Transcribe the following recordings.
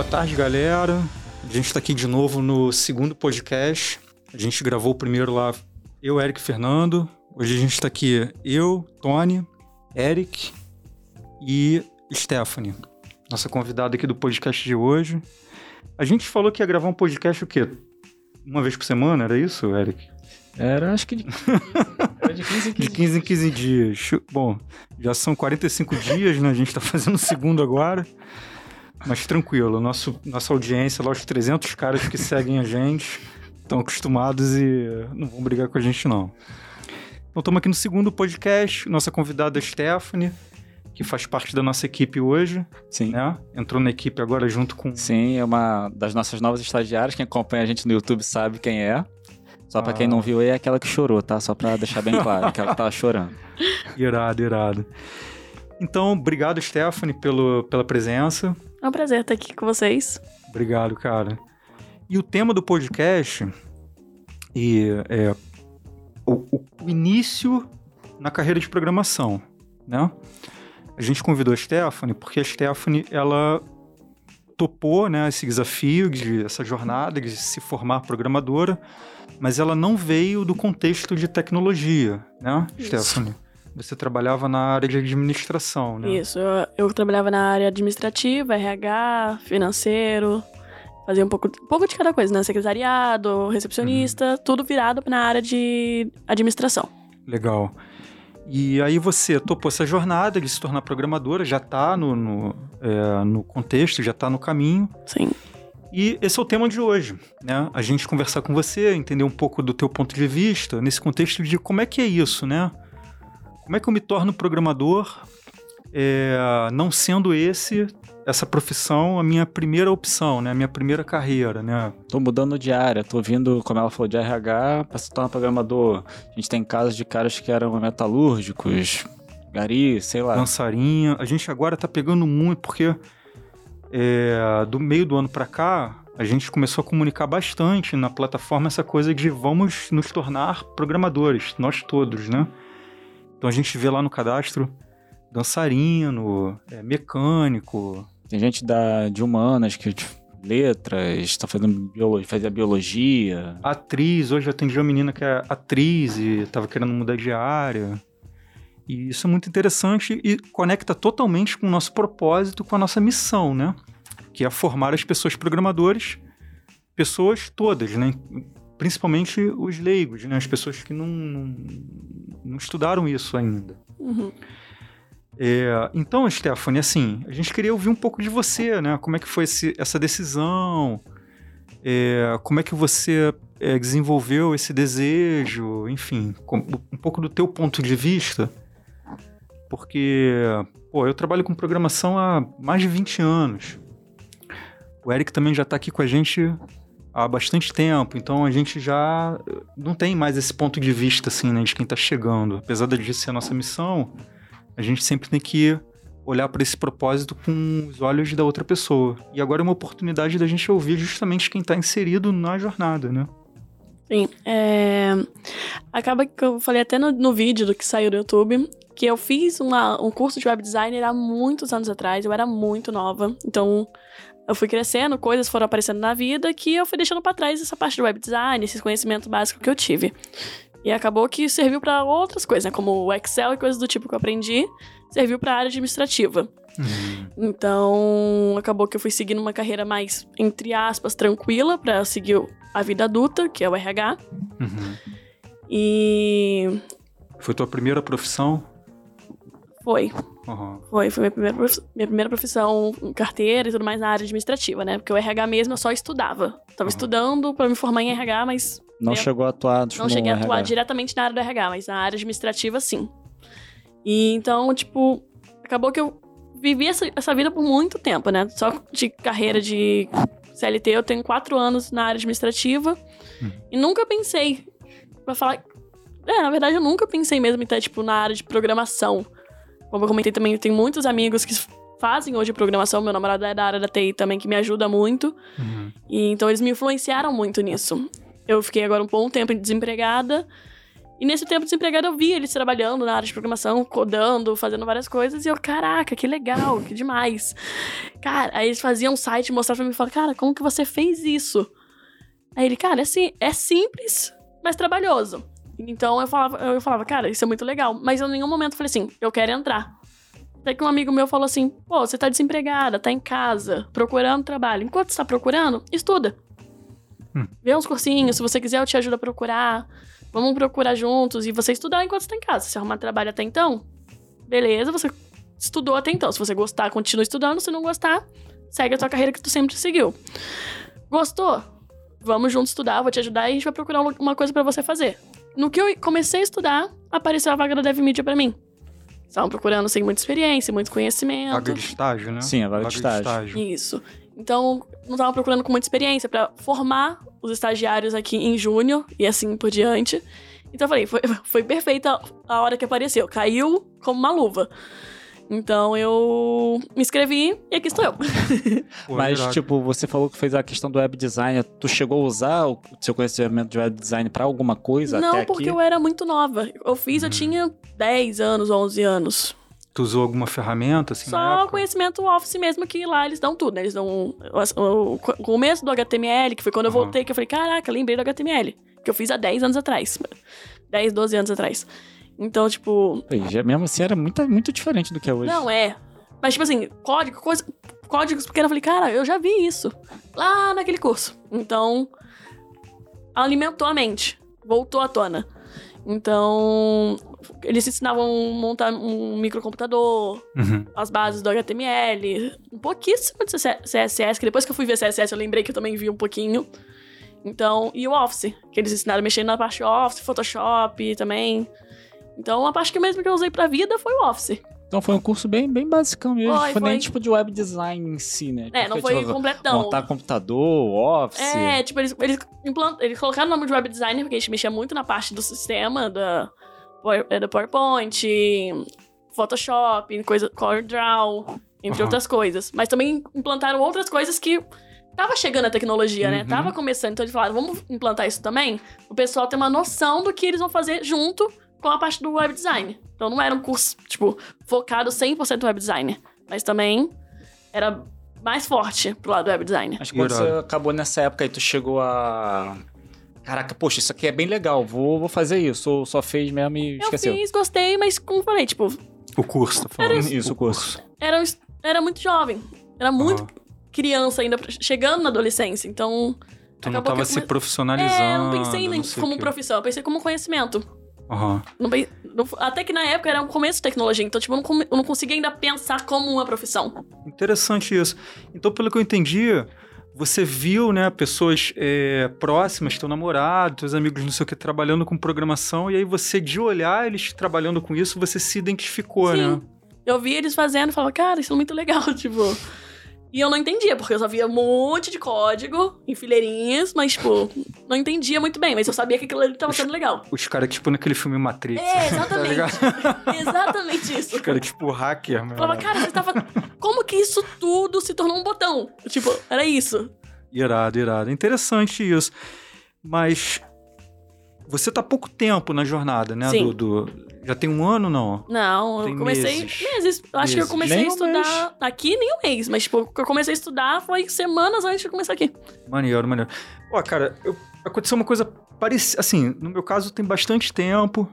Boa tarde, galera. A gente está aqui de novo no segundo podcast. A gente gravou o primeiro lá, eu, Eric e Fernando. Hoje a gente está aqui, eu, Tony, Eric e Stephanie, nossa convidada aqui do podcast de hoje. A gente falou que ia gravar um podcast o quê? Uma vez por semana, era isso, Eric? Era, acho que de, era de 15 em 15 De 15 em 15 dias. Bom, já são 45 dias, né? A gente tá fazendo o segundo agora. Mas tranquilo, nosso, nossa audiência, lá os 300 caras que seguem a gente, estão acostumados e não vão brigar com a gente, não. Então, estamos aqui no segundo podcast. Nossa convidada é Stephanie, que faz parte da nossa equipe hoje. Sim. Né? Entrou na equipe agora junto com. Sim, é uma das nossas novas estagiárias. Quem acompanha a gente no YouTube sabe quem é. Só pra Ah. quem não viu, é aquela que chorou, tá? Só pra deixar bem claro, aquela que tava chorando. Irado, irado. Então, obrigado, Stephanie, pelo, pela presença. É um prazer estar aqui com vocês. Obrigado, cara. E o tema do podcast e é o, o- início na carreira de programação, né? A gente convidou a Stephanie porque a Stephanie ela topou, né, esse desafio de essa jornada de se formar programadora, mas ela não veio do contexto de tecnologia, né, Isso. Stephanie? Você trabalhava na área de administração, né? Isso, eu, eu trabalhava na área administrativa, RH, financeiro, fazia um pouco, um pouco de cada coisa, né? Secretariado, recepcionista, tudo virado na área de administração. Legal. E aí você topou essa jornada de se tornar programadora, já está no, no, é, no contexto, já está no caminho. Sim. E esse é o tema de hoje, né? A gente conversar com você, entender um pouco do teu ponto de vista, nesse contexto de como é que é isso, né? Como é que eu me torno programador, é, não sendo esse, essa profissão, a minha primeira opção, né? A minha primeira carreira, né? Tô mudando de área, tô vindo, como ela falou, de RH pra se tornar programador. A gente tem casos de caras que eram metalúrgicos, gari, sei lá. dançarinha. A gente agora tá pegando muito, porque é, do meio do ano pra cá, a gente começou a comunicar bastante na plataforma essa coisa de vamos nos tornar programadores, nós todos, né? Então a gente vê lá no cadastro dançarino, é, mecânico, Tem gente da, de humanas que tipo, letras, tá fazendo biologia, fazia biologia. atriz. Hoje eu atendi uma menina que é atriz e tava querendo mudar de área. E isso é muito interessante e conecta totalmente com o nosso propósito, com a nossa missão, né? Que é formar as pessoas programadores, pessoas todas, né? Principalmente os leigos, né? As pessoas que não, não, não estudaram isso ainda. Uhum. É, então, Stephanie, assim, a gente queria ouvir um pouco de você, né? Como é que foi esse- essa decisão? É, como é que você é, desenvolveu esse desejo? Enfim, com- um pouco do teu ponto de vista. Porque, pô, eu trabalho com programação há mais de 20 anos. O Eric também já está aqui com a gente há bastante tempo, então a gente já não tem mais esse ponto de vista, assim, né, de quem está chegando. Apesar de ser a nossa missão, a gente sempre tem que olhar para esse propósito com os olhos da outra pessoa. E agora é uma oportunidade da gente ouvir justamente quem está inserido na jornada, né? Sim. é, Acaba que eu falei até no, no vídeo do que saiu do YouTube que eu fiz uma- um curso de web designer há muitos anos atrás, eu era muito nova, então eu fui crescendo, coisas foram aparecendo na vida que eu fui deixando pra trás essa parte do web design, esses conhecimentos básicos que eu tive. E acabou que serviu pra outras coisas, né? Como o Excel e coisas do tipo que eu aprendi, serviu pra área administrativa. Então, acabou que eu fui seguindo uma carreira mais, entre aspas, tranquila pra seguir a vida adulta, que é o RH. Uhum. E Foi tua primeira profissão? Foi, Uhum. foi, foi minha primeira, minha primeira profissão, carteira e tudo mais na área administrativa, né? Porque o RH mesmo eu só estudava. Tava Uhum. estudando pra me formar em RH, mas Não Eu- chegou a atuar não no cheguei a atuar RH. diretamente na área do RH, mas na área administrativa, sim. E então, tipo, acabou que eu vivi essa, essa vida por muito tempo, né? Só de carreira de CLT, eu tenho quatro anos na área administrativa Hum. e nunca pensei, pra falar. É, na verdade, eu nunca pensei mesmo em estar, tipo, na área de programação. Como eu comentei também, eu tenho muitos amigos que fazem hoje programação, meu namorado é da área da TI também, que me ajuda muito. Uhum. E então eles me influenciaram muito nisso. Eu fiquei agora um bom tempo desempregada E nesse tempo desempregado eu via eles trabalhando na área de programação, codando, fazendo várias coisas. E eu, caraca, que legal, que demais. Cara, aí eles faziam um site, mostravam pra mim e falavam, cara, como que você fez isso? Aí ele, cara, é, sim, é simples, mas trabalhoso. Então eu falava, eu falava, cara, isso é muito legal. Mas eu em nenhum momento falei assim, eu quero entrar. Até que um amigo meu falou assim: pô, você tá desempregada, tá em casa, procurando trabalho. Enquanto você tá procurando, estuda. Hum. Vê uns cursinhos, se você quiser eu te ajudo a procurar. Vamos procurar juntos e você estudar enquanto você tá em casa. Se arrumar trabalho até então, beleza, você estudou até então. Se você gostar, continua estudando. Se não gostar, segue a tua carreira que tu sempre seguiu. Gostou? Vamos juntos estudar, vou te ajudar e a gente vai procurar uma coisa pra você fazer. No que eu comecei a estudar, apareceu a vaga da DevMedia pra mim. Estavam procurando sem muita experiência, muito conhecimento. Vaga de estágio, né? Sim, a vaga, de estágio. Isso. Então, não estavam procurando com muita experiência pra formar os estagiários aqui em junho e assim por diante. Então eu falei, foi, foi perfeita a hora que apareceu. Caiu como uma luva. Então eu me inscrevi e aqui estou eu. Mas, tipo, você falou que fez a questão do web design. Tu chegou a usar o seu conhecimento de web design pra alguma coisa não, até porque aqui? eu era muito nova. Eu fiz, eu Uhum. tinha 10 anos, 11 anos. Tu usou alguma ferramenta, assim, Só conhecimento Office mesmo, que lá eles dão tudo, né? Eles dão o, o começo do HTML, que foi quando eu voltei, que eu falei, caraca, lembrei do HTML. Que eu fiz há 10 anos atrás. 10, 12 anos atrás. Então, tipo, Pô, já mesmo assim era muito, muito diferente do que é hoje. não é. Mas, tipo assim, código, coisa, códigos pequenos, eu falei, cara, eu já vi isso. Lá naquele curso. Então, alimentou a mente. Voltou à tona. Então, eles ensinavam a montar um microcomputador, Uhum. as bases do HTML, um pouquíssimo de CSS, que depois que eu fui ver CSS eu lembrei que eu também vi um pouquinho. Então, e o Office, que eles ensinaram a mexer na parte Office, Photoshop também. Então, a parte que mesmo que eu usei pra vida foi o Office. Então foi um curso bem, bem basicão mesmo. Foi, Foi, nem foi. tipo de web design em si, né? É, não foi tipo, completão. Montar computador, office. É, tipo, eles, eles, implant- eles colocaram o nome de web designer, porque a gente mexia muito na parte do sistema, da, é, do PowerPoint, Photoshop, coisa, CorelDRAW, entre outras coisas. Mas também implantaram outras coisas que tava chegando a tecnologia, né? Uhum. Tava começando. Então eles falaram, vamos implantar isso também? O pessoal tem uma noção do que eles vão fazer junto com a parte do web design. Então não era um curso, tipo, focado 100% no web design. Mas também era mais forte pro lado do web design. Acho que quando você acabou nessa época aí, tu chegou a. Caraca, poxa, isso aqui é bem legal, vou, vou fazer isso. Ou só fez mesmo e Eu esqueceu. fiz, gostei, mas como eu falei, tipo, O curso, tá falando? Isso, o curso. era, era muito jovem. Era muito Aham. criança ainda, chegando na adolescência. Então, Tu não acabou tava que eu se come- profissionalizando. é, eu não pensei nem como profissão, eu pensei como conhecimento. Aham. Não não- até que na época era um começo de tecnologia, então, tipo, eu não, eu não conseguia ainda pensar como uma profissão. Interessante isso. Então, pelo que eu entendi, você viu, né, pessoas é, próximas, teu namorado, teus amigos, não sei o que, trabalhando com programação, e aí você, de olhar eles trabalhando com isso, você se identificou, Sim. né? Eu via eles fazendo e falava, cara, isso é muito legal, tipo. E eu não entendia, porque eu só via um monte de código em fileirinhas, mas, tipo, não entendia muito bem, mas eu sabia que aquilo ali tava sendo legal. Os caras, tipo, naquele filme Matrix. É, tá exatamente. ligado? exatamente isso. Os caras, tipo, hacker, mano. falava, cara, você tava. Como que isso tudo se tornou um botão? Tipo, era isso. Irado, irado. Interessante isso. Mas você tá pouco tempo na jornada, né? Sim. Do, do- Já tem um ano, não? Não, Tem eu comecei. meses. Meses. Acho que eu Meses. comecei Nem a um estudar. Aqui nem um mês, mas, tipo, eu comecei a estudar foi semanas antes de começar aqui. Maneiro, maneiro. Ó, cara, eu- aconteceu uma coisa parecida. Assim, no meu caso tem bastante tempo.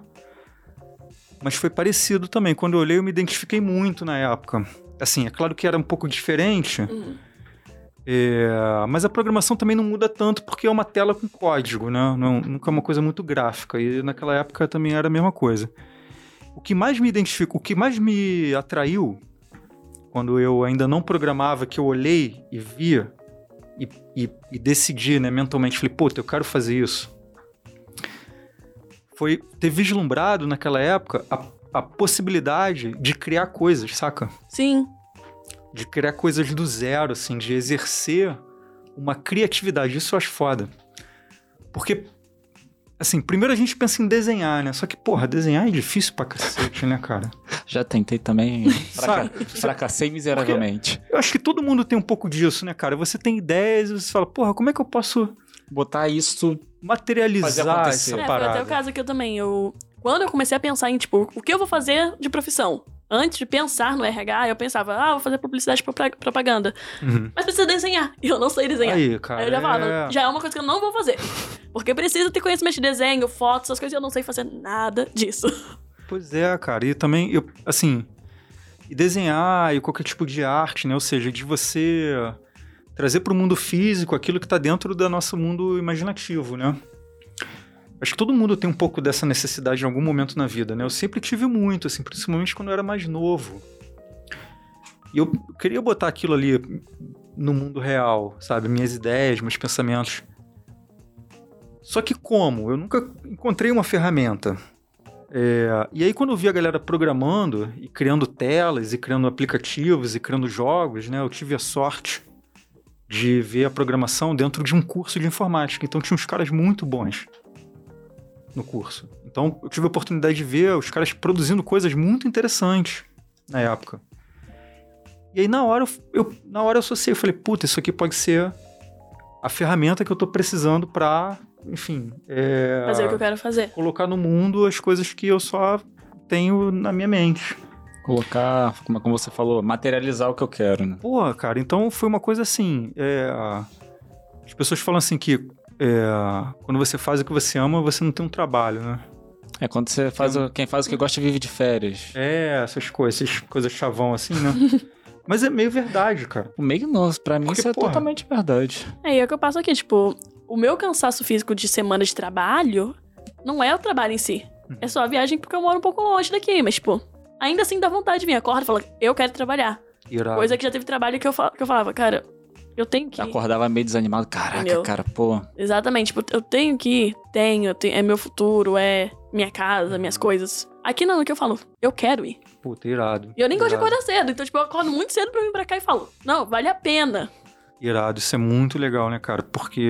Mas foi parecido também. Quando eu olhei, eu me identifiquei muito na época. Assim, é claro que era um pouco diferente. Uhum. é, mas a programação também não muda tanto porque é uma tela com código, né? Não, nunca é uma coisa muito gráfica. E naquela época também era a mesma coisa. O que mais me identificou, o que mais me atraiu quando eu ainda não programava, que eu olhei e via e, e- e decidi, né, mentalmente, falei, puta, eu quero fazer isso. Foi ter vislumbrado naquela época a, a possibilidade de criar coisas, saca? Sim. De criar coisas do zero, assim, de exercer uma criatividade. Isso eu acho foda. Porque, assim, primeiro a gente pensa em desenhar, né? Só que, porra, desenhar é difícil pra cacete, né, cara? Já tentei também. Fraca... Fracassei miseravelmente. Eu acho que todo mundo tem um pouco disso, né, cara? Você tem ideias e você fala, porra, como é que eu posso botar isso. Materializar essa É, foi até parada. o caso aqui eu também. Eu, quando eu comecei a pensar em, tipo, o que eu vou fazer de profissão? Antes de pensar no RH, eu pensava, ah, vou fazer publicidade e propa- propaganda. Uhum. Mas precisa desenhar. E eu não sei desenhar. Aí, cara. Aí eu já falava, é- já é uma coisa que eu não vou fazer. Porque precisa ter conhecimento de desenho, fotos, essas coisas, e eu não sei fazer nada disso. Pois é, cara. E também, eu, assim, e desenhar e qualquer tipo de arte, né? Ou seja, de você trazer para o mundo físico aquilo que está dentro do nosso mundo imaginativo, né? Acho que todo mundo tem um pouco dessa necessidade em algum momento na vida, né? Eu sempre tive muito, assim, principalmente quando eu era mais novo. E eu queria botar aquilo ali no mundo real, sabe? Minhas ideias, meus pensamentos. Só que como? Eu nunca encontrei uma ferramenta. É, e aí, quando eu vi a galera programando e criando telas e criando aplicativos e criando jogos, né? Eu tive a sorte de ver a programação dentro de um curso de informática. Então, tinha uns caras muito bons no curso. Então, eu tive a oportunidade de ver os caras produzindo coisas muito interessantes na época. E aí, na hora, eu, eu- na hora eu associei. Eu falei, puta, isso aqui pode ser a ferramenta que eu tô precisando pra, enfim... é, Fazer o que eu quero fazer. colocar no mundo as coisas que eu só tenho na minha mente. Colocar, como, como você falou, materializar o que eu quero, né? Porra, cara, então foi uma coisa assim. é, As pessoas falam assim que é, quando você faz o que você ama, você não tem um trabalho, né? É quando você faz o, quem faz o que gosta vive de férias. É, essas coisas, essas coisas chavão assim, né? Mas é meio verdade, cara. O meio nosso, pra mim Porque, isso é porra. totalmente verdade. É, e é o que eu passo aqui, tipo, o meu cansaço físico de semana de trabalho não é o trabalho em si. Uhum. É só a viagem porque eu moro um pouco longe daqui, mas, tipo, ainda assim dá vontade de vir. Acorda e fala, eu quero trabalhar. Irado. Coisa que já teve trabalho que eu, que eu falava, cara, eu tenho que ir. Acordava meio desanimado. Caraca, Entendeu? cara, pô. Exatamente, tipo, eu tenho que ir, tenho, tenho- é meu futuro, é minha casa, minhas coisas. Aqui não, é que eu falo, eu quero ir. Puta, irado. E eu nem gosto de acordar cedo, então, tipo, eu acordo muito cedo pra vir pra cá e falo, não, vale a pena. Irado, isso é muito legal, né, cara? Porque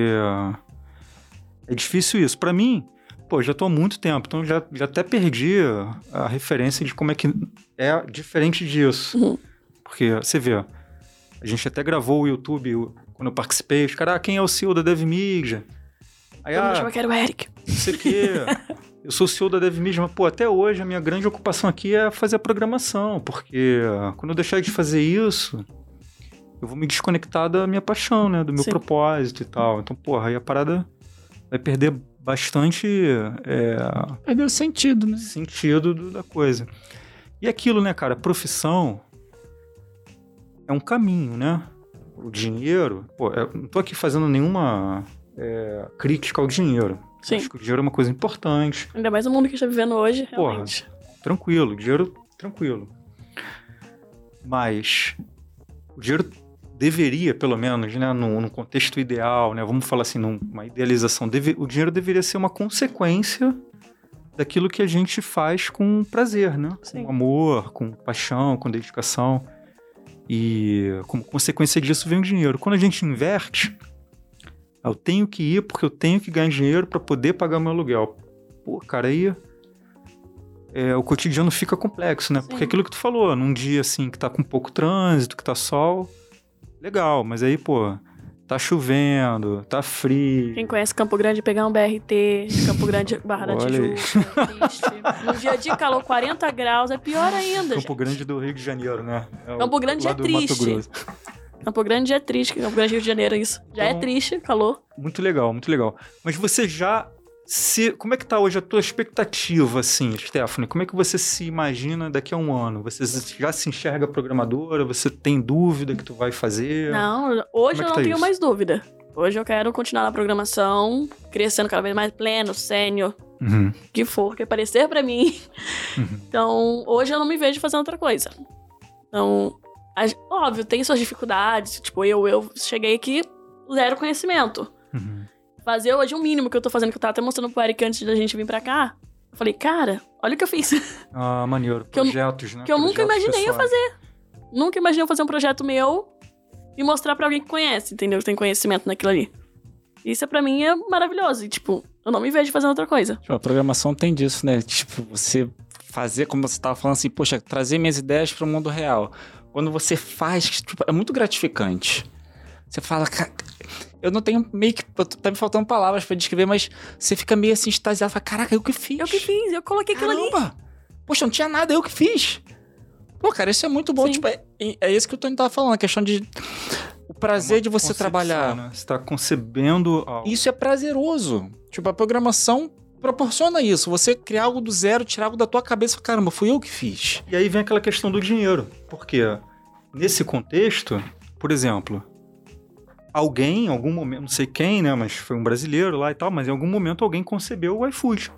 é difícil isso. Pra mim, pô, já tô há muito tempo, então já, já até perdi a referência de como é que é diferente disso. Uhum. Porque você vê, a gente até gravou o YouTube o- quando eu participei, os caras, ah, quem é o CEO da DevMedia? Aí, Todo mundo ah, achava que era o Eric. não sei o quê. Eu sou o CEO da DevMedia, mas, pô, até hoje a minha grande ocupação aqui é fazer a programação, porque ah, quando eu deixar de fazer isso, eu vou me desconectar da minha paixão, né? Do meu Sim. propósito e tal. Então, porra, aí a parada vai perder bastante é, Perdeu sentido, né? sentido do- da coisa. E aquilo, né, cara? Profissão é um caminho, né? O dinheiro, pô, eu não tô aqui fazendo nenhuma é, crítica ao dinheiro. Sim. Acho que o dinheiro é uma coisa importante. Ainda mais no mundo que a gente tá vivendo hoje, Porra. realmente. Tranquilo, dinheiro tranquilo. Mas o dinheiro deveria, pelo menos, né, num, num contexto ideal, né, vamos falar assim, numa idealização, deve- o dinheiro deveria ser uma consequência daquilo que a gente faz com prazer, né? Sim. Com amor, com paixão, com dedicação. E como consequência disso vem o dinheiro. Quando a gente inverte, eu tenho que ir porque eu tenho que ganhar dinheiro para poder pagar meu aluguel. Pô, cara, aí é, o cotidiano fica complexo, né? Sim. Porque aquilo que tu falou, num dia assim que tá com pouco trânsito, que tá sol, legal, mas aí, pô, tá chovendo, tá frio. Quem conhece Campo Grande, pegar um BRT, Campo Grande, Barra da. Tijuca, triste. Num dia de calor, 40 graus, é pior ainda, Campo gente. Grande do Rio de Janeiro, né? É o- Campo Grande é triste. Campo Grande é triste, Campo Grande, Rio de Janeiro, isso. Já é Então- triste, calor. Muito legal, muito legal. Mas você já se. Como é que tá hoje a tua expectativa, assim, Stephanie? Como é que você se imagina daqui a um ano? Você já se enxerga programadora? Você tem dúvida que tu vai fazer? Não, hoje é eu não tá tenho isso? mais dúvida. Hoje eu quero continuar na programação, crescendo cada vez mais pleno, sênior, Uhum, que for, que aparecer pra mim. uhum. Então, hoje eu não me vejo fazendo outra coisa. Então, óbvio, tem suas dificuldades. Tipo, eu, eu cheguei aqui, zero conhecimento. uhum. Fazer hoje o mínimo que eu tô fazendo, que eu tava até mostrando pro Eric antes da gente vir pra cá. Eu falei, cara, olha o que eu fiz. Ah, maneiro. Que eu- Projetos, né? que eu nunca Projetos imaginei eu pessoais. Nunca imaginei eu fazer um projeto meu e mostrar pra alguém que conhece, entendeu? Que tem conhecimento naquilo ali. Isso pra mim é maravilhoso. E, tipo, eu não me vejo fazendo outra coisa. Tipo, a programação tem disso, né? Tipo, você fazer, como você tava falando assim, poxa, trazer minhas ideias para o mundo real. Quando você faz, tipo, é muito gratificante. Você fala, cara, eu não tenho meio que. Tá me faltando palavras pra descrever, mas você fica meio assim extasiado. Fala, caraca, eu que fiz. Eu que fiz, eu coloquei aquilo ali. Caramba! Poxa, não tinha nada, eu que fiz. Pô, cara, isso é muito bom. Sim. Tipo, é, é isso que o Tony tava falando, a questão de. O prazer de você trabalhar. Né? Você tá concebendo algo. Isso é prazeroso. Tipo, a programação proporciona isso. Você criar algo do zero, tirar algo da tua cabeça. Caramba, fui eu que fiz. E aí vem aquela questão do dinheiro. Porque nesse contexto, por exemplo, alguém, em algum momento, não sei quem, né? Mas foi um brasileiro lá e tal, mas em algum momento alguém concebeu o iFood.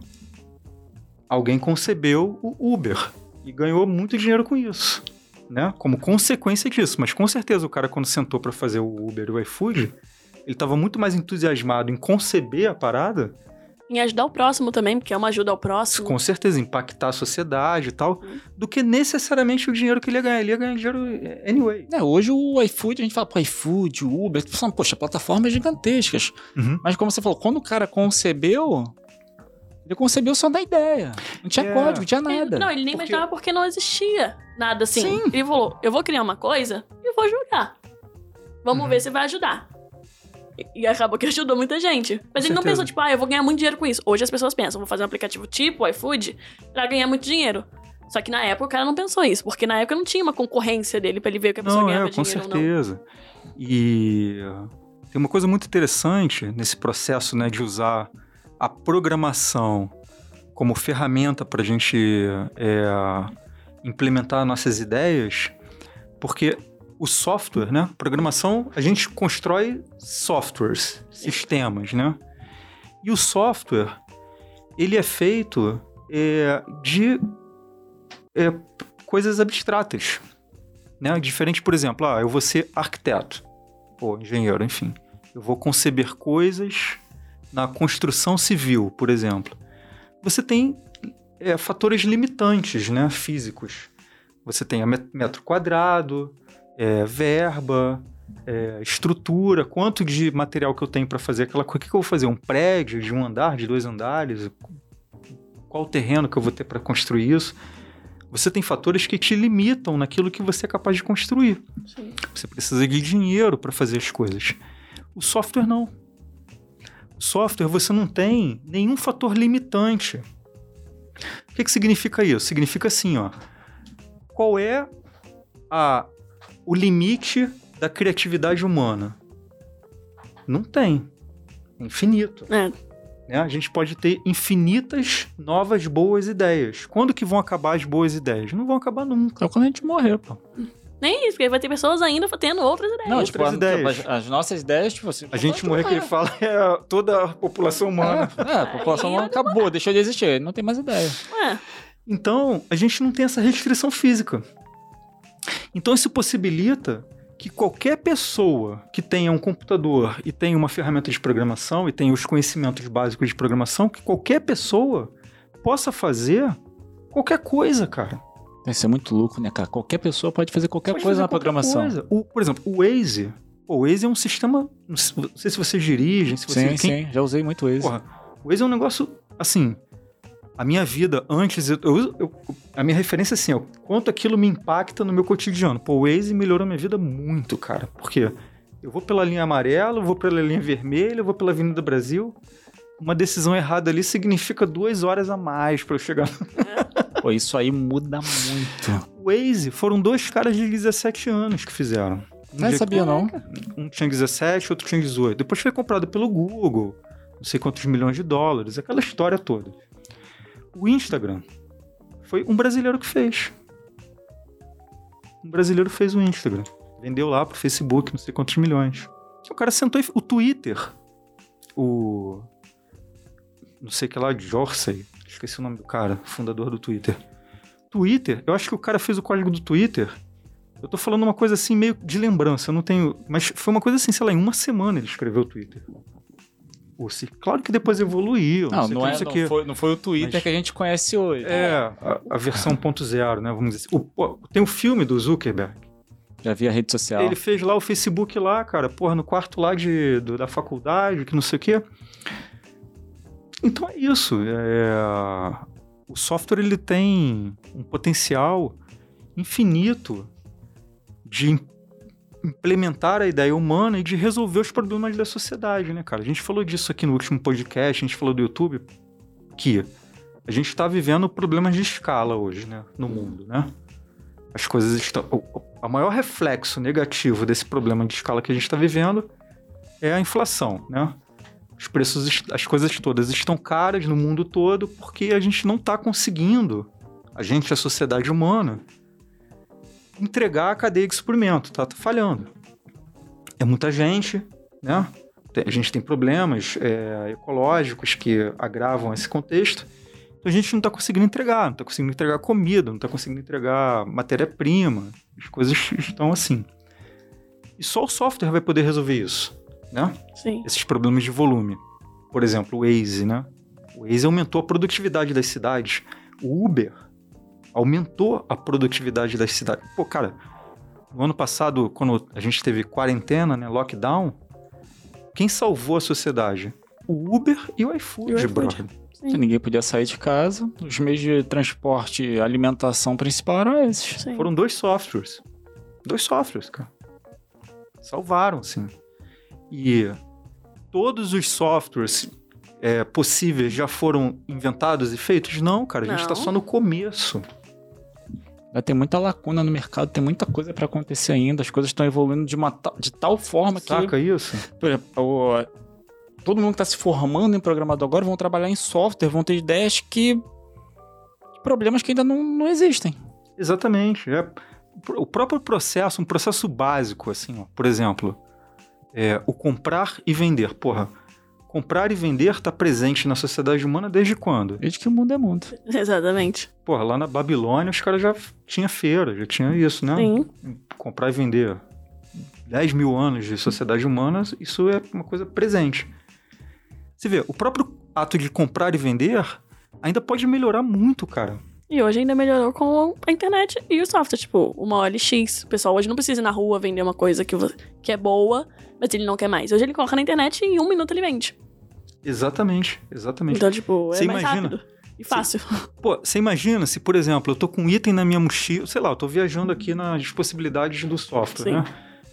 Alguém concebeu o Uber e ganhou muito dinheiro com isso. Né? Como consequência disso. Mas com certeza o cara, quando sentou para fazer o Uber e o iFood, ele estava muito mais entusiasmado em conceber a parada Em ajudar o próximo também, porque é uma ajuda ao próximo. com certeza, impactar a sociedade e tal, do que necessariamente o dinheiro que ele ia ganhar. Ele ia ganhar dinheiro eh, anyway. É, hoje o iFood, a gente fala, pô, iFood, o Uber, tu fala, poxa, plataformas gigantescas. Uhum. Mas como você falou, quando o cara concebeu, ele concebeu só da ideia. Não tinha É. código, não tinha Ele- nada. não, ele nem Porque- imaginava porque não existia nada assim. Sim. Ele falou: eu vou criar uma coisa e vou jogar. Vamos Uhum. ver se vai ajudar. E, acabou que ajudou muita gente. Mas Com ele não certeza. pensou, tipo, ah, eu vou ganhar muito dinheiro com isso. Hoje as pessoas pensam, vou fazer um aplicativo tipo iFood pra ganhar muito dinheiro. Só que na época o cara não pensou isso, porque na época não tinha uma concorrência dele pra ele ver que a pessoa Não, ganhava é, com dinheiro ou não. certeza. E tem uma coisa muito interessante nesse processo né, de usar a programação como ferramenta para a gente é, implementar nossas ideias, porque o software, né? Programação, a gente constrói softwares, sistemas, né? E o software, ele é feito é, de é, coisas abstratas, né? Diferente, por exemplo, ah, eu vou ser arquiteto, ou engenheiro, enfim. Eu vou conceber coisas na construção civil, por exemplo. Você tem é, fatores limitantes, né? Físicos. Você tem metro quadrado, é, verba, é, estrutura, quanto de material que eu tenho para fazer aquela coisa. O que, que eu vou fazer? Um prédio de um andar, de dois andares? Qual o terreno que eu vou ter para construir isso? Você tem fatores que te limitam naquilo que você é capaz de construir. Sim. Você precisa de dinheiro para fazer as coisas. O software não. O software você não tem nenhum fator limitante. O que, que significa isso? Significa assim, ó. Qual é a, o limite da criatividade humana? Não tem. É infinito. É, né? A gente pode ter infinitas novas boas ideias. Quando que vão acabar as boas ideias? Não vão acabar nunca. Só quando a gente morrer, pô. nem isso, porque vai ter pessoas ainda tendo outras ideias. Não, outras tipo, as, ideias. as- as nossas ideias, tipo assim. A gente morrer, que ele fala, é toda a população humana. É, é, a população Aí acabou, deixou de existir, não tem mais ideia. É, Então, a gente não tem essa restrição física. Então, isso possibilita que qualquer pessoa que tenha um computador e tenha uma ferramenta de programação e tenha os conhecimentos básicos de programação, que qualquer pessoa possa fazer qualquer coisa, cara. Vai ser muito louco, né, cara? Qualquer pessoa pode fazer qualquer Pode coisa fazer na qualquer programação. coisa. O- por exemplo, o Waze. O Waze é um sistema. Não sei se vocês dirigem, se você. Sim, sim, já usei muito isso. Porra, o Waze é um negócio, assim, a minha vida antes, eu, eu- eu- a minha referência é assim, ó, quanto aquilo me impacta no meu cotidiano. Pô, o Waze melhorou minha vida muito, cara. Por quê? Eu vou pela linha amarela, eu vou pela linha vermelha, eu vou pela Avenida Brasil. Uma decisão errada ali significa duas horas a mais pra eu chegar. Pô, isso aí muda muito. O Waze foram dois caras de 17 anos que fizeram. Um Não sabia, não. Um tinha 17, outro tinha 18. Depois foi comprado pelo Google, não sei quantos milhões de dólares, aquela história toda. O Instagram foi um brasileiro que fez. Um brasileiro fez o Instagram. Vendeu lá pro Facebook, não sei quantos milhões. O cara sentou e. O Twitter. O. Não sei que lá, Dorsey. Esqueci o nome do cara, fundador do Twitter. Twitter, eu acho que o cara fez o código do Twitter eu tô falando uma coisa assim, meio de lembrança, eu não tenho. Mas foi uma coisa assim, sei lá, em uma semana ele escreveu o Twitter. Claro que depois evoluiu, não, Não, não, é, não foi, não foi o Twitter Mas- que a gente conhece hoje. É, a, a versão ponto zero, né? Vamos dizer assim. O- tem o filme do Zuckerberg. Já vi a rede social. Ele fez lá o Facebook lá, cara, porra, no quarto lá de, do- da faculdade, que não sei o quê. Então é isso. é, O software ele tem um potencial infinito de, implementar a ideia humana e de resolver os problemas da sociedade, né, cara? A gente falou disso aqui no último podcast, a gente falou do YouTube, que a gente está vivendo problemas de escala hoje, né, no mundo, né? As coisas estão. O maior reflexo negativo desse problema de escala que a gente está vivendo é a inflação, né? Os preços, as coisas todas estão caras no mundo todo porque a gente não está conseguindo, a gente, a sociedade humana, entregar a cadeia de suprimento, tá, tá falhando. É muita gente, né? A gente tem problemas é, ecológicos que agravam esse contexto. Então a gente não está conseguindo entregar, não está conseguindo entregar comida, não está conseguindo entregar matéria-prima. As coisas estão assim. E só o software vai poder resolver isso, né? Sim. Esses problemas de volume. Por exemplo, o Waze, né? O Waze aumentou a produtividade das cidades. O Uber aumentou a produtividade das cidades. Pô, cara, no ano passado, quando a gente teve quarentena, né, lockdown, quem salvou a sociedade? O Uber e o iFood, E o iFood. brother. Sim. Ninguém podia sair de casa. Os meios de transporte e alimentação principal eram esses. Sim. Foram dois softwares. Dois softwares, cara. Salvaram, sim. E todos os softwares é, possíveis já foram inventados e feitos? Não, cara. A gente Não. tá só no começo. Vai ter muita lacuna no mercado, tem muita coisa para acontecer ainda. As coisas estão evoluindo de, uma de tal forma que Saca isso? Por exemplo, o- todo mundo que está se formando em programador agora vão trabalhar em software, vão ter ideias que. problemas que ainda não, não existem. Exatamente. É, o próprio processo, um processo básico, assim, ó, por exemplo, é, o comprar e vender. Porra, comprar e vender está presente na sociedade humana desde quando? Desde que o mundo é mundo. Exatamente. Porra, lá na Babilônia os caras já tinha feira, já tinha isso, né? Sim. Comprar e vender. 10 mil anos de sociedade humana, isso é uma coisa presente. Você vê, o próprio ato de comprar e vender ainda pode melhorar muito, cara. E hoje ainda melhorou com a internet e o software. Tipo, uma OLX. O pessoal hoje não precisa ir na rua vender uma coisa que, que é boa, mas ele não quer mais. Hoje ele coloca na internet e em um minuto ele vende. Exatamente, exatamente. Então, tipo, é Você mais imagina? rápido. E fácil. Pô, você imagina se, por exemplo, eu tô com um item na minha mochila, sei lá, eu tô viajando aqui nas possibilidades do software, Sim. né?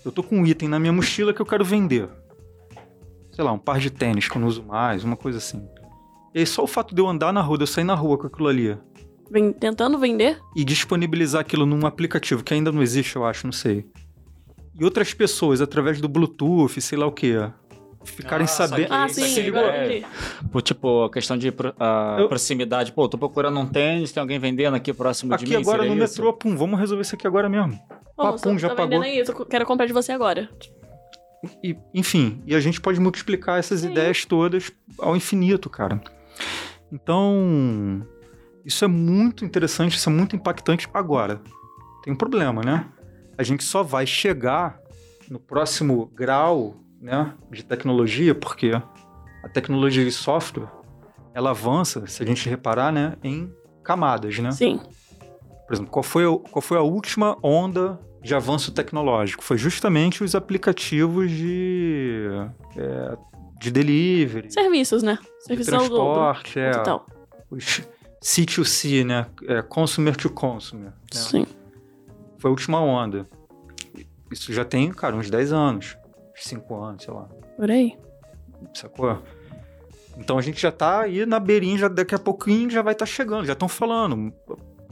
Eu tô com um item na minha mochila que eu quero vender. Sei lá, um par de tênis que eu não uso mais, uma coisa assim. E aí só o fato de eu andar na rua, de eu sair na rua com aquilo ali Vem tentando vender. e disponibilizar aquilo num aplicativo que ainda não existe, eu acho, não sei. E outras pessoas, através do Bluetooth, sei lá o que, ficarem Ah, sabendo. Ah, sim, se ligou, agora é. Por, tipo, a questão de a Eu- proximidade. Pô, tô procurando um tênis, tem alguém vendendo aqui próximo de Aqui mim. agora seria no isso? metrô, pum, vamos resolver isso aqui agora mesmo. Ô, Papum, já tá pagou. vendendo aí, eu tô- quero comprar de você agora. E, enfim, e a gente pode multiplicar essas Sim. ideias todas ao infinito, cara. Então, isso é muito interessante, isso é muito impactante. Agora, tem um problema, né? A gente só vai chegar no próximo grau né, de tecnologia, porque a tecnologia de software, ela avança, se a gente reparar, né, em camadas, né? Sim. Por exemplo, qual foi, a- qual foi a última onda de avanço tecnológico? Foi justamente os aplicativos de, é, de delivery, Serviços, né? de Serviços ao dobro. transporte, é, os C2C, né? É, consumer to consumer. né? Sim. Foi a última onda. Isso já tem, cara, uns 10 anos, uns 5 anos, sei lá. Por aí. Sacou? Então a gente já tá aí na beirinha, já daqui a pouquinho já vai estar chegando, já estão falando.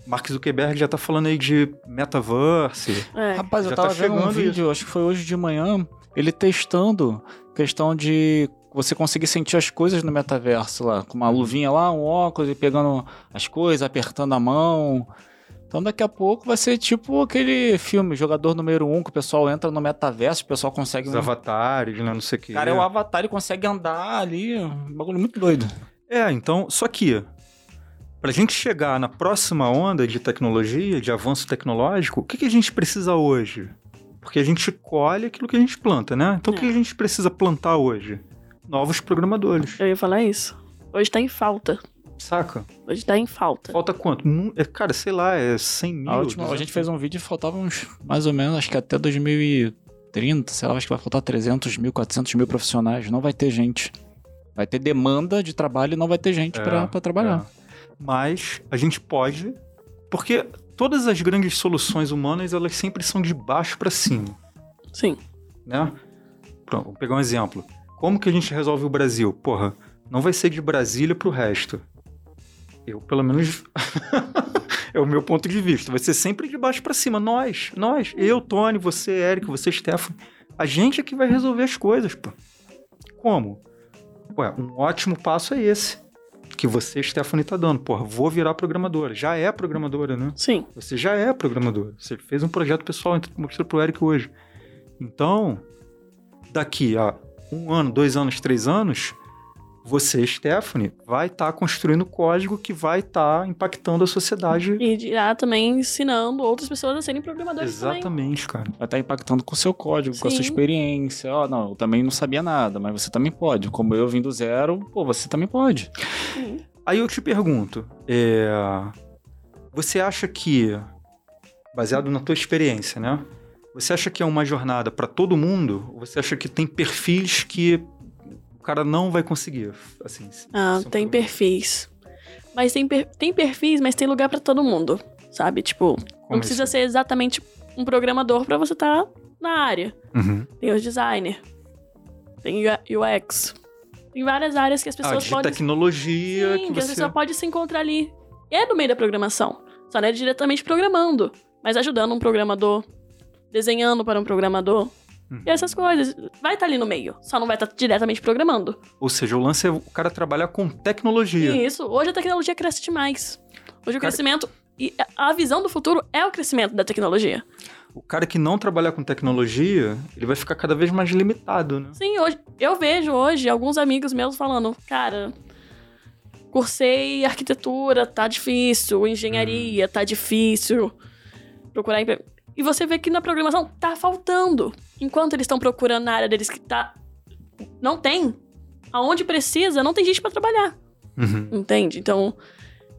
Mark Zuckerberg já tá falando aí de metaverse. É. Rapaz, eu Já tava tá vendo um vídeo, acho que foi hoje de manhã, ele testando questão de você conseguir sentir as coisas no metaverso lá, com uma luvinha lá, um óculos e pegando as coisas, apertando a mão. Então daqui a pouco vai ser tipo aquele filme, Jogador Número 1, que o pessoal entra no metaverso, o pessoal consegue... Os um- avatares, né? Não sei o que. Cara, é o avatar, ele consegue andar ali, um bagulho muito doido. É, então, só que pra gente chegar na próxima onda de tecnologia, de avanço tecnológico, o que, que a gente precisa hoje? Porque a gente colhe aquilo que a gente planta, né? Então o que É. a gente precisa plantar hoje? Novos programadores. Eu ia falar isso. Hoje tá em falta. Saca? Hoje tá em falta. Falta quanto? É, cara, sei lá, é 100 mil. A, última, a 200 gente fez um vídeo e faltava uns, mais ou menos, acho que até 2030, sei lá, acho que vai faltar 300 mil, 400 mil profissionais. Não vai ter gente. Vai ter demanda de trabalho e não vai ter gente É, pra pra trabalhar. é. Mas a gente pode, porque todas as grandes soluções humanas, elas sempre são de baixo pra cima. Sim. né? Pronto, vamos pegar um exemplo. Como que a gente resolve o Brasil? Porra, não vai ser de Brasília pro resto. Eu, pelo menos, é o meu ponto de vista. Vai ser sempre de baixo pra cima. Nós, nós. Eu, Tony, você, Eric, você, Stephanie. A gente é que vai resolver as coisas, pô. Como? Ué, um ótimo passo é esse. Que você, Stephanie, tá dando. Porra, vou virar programadora. Já é programadora, né? Sim. Você já é programador. Você fez um projeto pessoal, então mostrou pro Eric hoje. Então, daqui a um ano, dois anos, três anos, você, Stephanie, vai estar construindo código que vai estar impactando a sociedade. E irá também ensinando outras pessoas a serem programadores também. Exatamente, cara. Vai estar impactando com o seu código, com a sua Sim. experiência. Ó, não, eu também não sabia nada, mas você também pode. Como eu vim do zero, pô, você também pode. Sim. Aí eu te pergunto, é, você acha que, baseado na tua experiência, né? Você acha que é uma jornada para todo mundo? Ou você acha que tem perfis que cara não vai conseguir? Assim, Ah, tem pro- perfis. Mas tem, per- tem perfis, mas tem lugar pra todo mundo, sabe? Tipo, Como não precisa assim? ser exatamente um programador pra você estar na área. Uhum. Tem os designer, tem UX. Tem várias áreas que as Ah, pessoas de podem tecnologia Sim, que que a você... pessoa pode se encontrar ali. E é no meio da programação. Só não é diretamente programando, mas ajudando um programador, desenhando para um programador. Uhum. E essas coisas. Vai estar ali no meio, só não vai estar diretamente programando. Ou seja, o lance é o cara trabalhar com tecnologia. Isso, hoje a tecnologia cresce demais. Hoje o Cara- crescimento e a visão do futuro é o crescimento da tecnologia. O cara que não trabalhar com tecnologia, ele vai ficar cada vez mais limitado, né? Sim, hoje eu vejo hoje alguns amigos meus falando, cara, cursei arquitetura, tá difícil, engenharia, tá difícil, procurar emprego. E você vê que na programação tá faltando. Enquanto eles estão procurando na área deles que tá não tem, aonde precisa, não tem gente pra trabalhar, Uhum. entende? Então,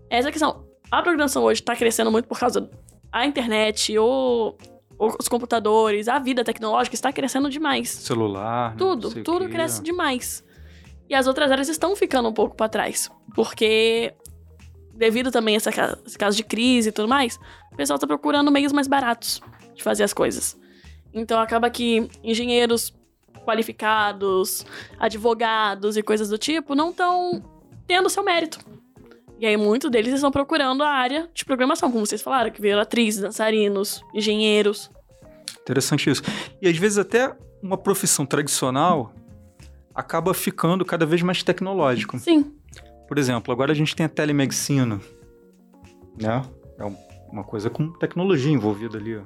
essa é a questão. A programação hoje tá crescendo muito por causa da internet, ou, os computadores, a vida tecnológica está crescendo demais. Celular? Tudo, tudo quê. cresce demais. E as outras áreas estão ficando um pouco para trás. Porque, devido também a esse caso de crise e tudo mais, o pessoal tá procurando meios mais baratos de fazer as coisas. Então acaba que engenheiros qualificados, advogados e coisas do tipo não estão tendo seu mérito. E aí muitos deles estão procurando a área de programação, como vocês falaram, que veio atrizes, dançarinos, engenheiros. Interessante isso. E às vezes até uma profissão tradicional acaba ficando cada vez mais tecnológico. Sim, Por exemplo, agora a gente tem a telemedicina, né? É um- uma coisa com tecnologia envolvida ali.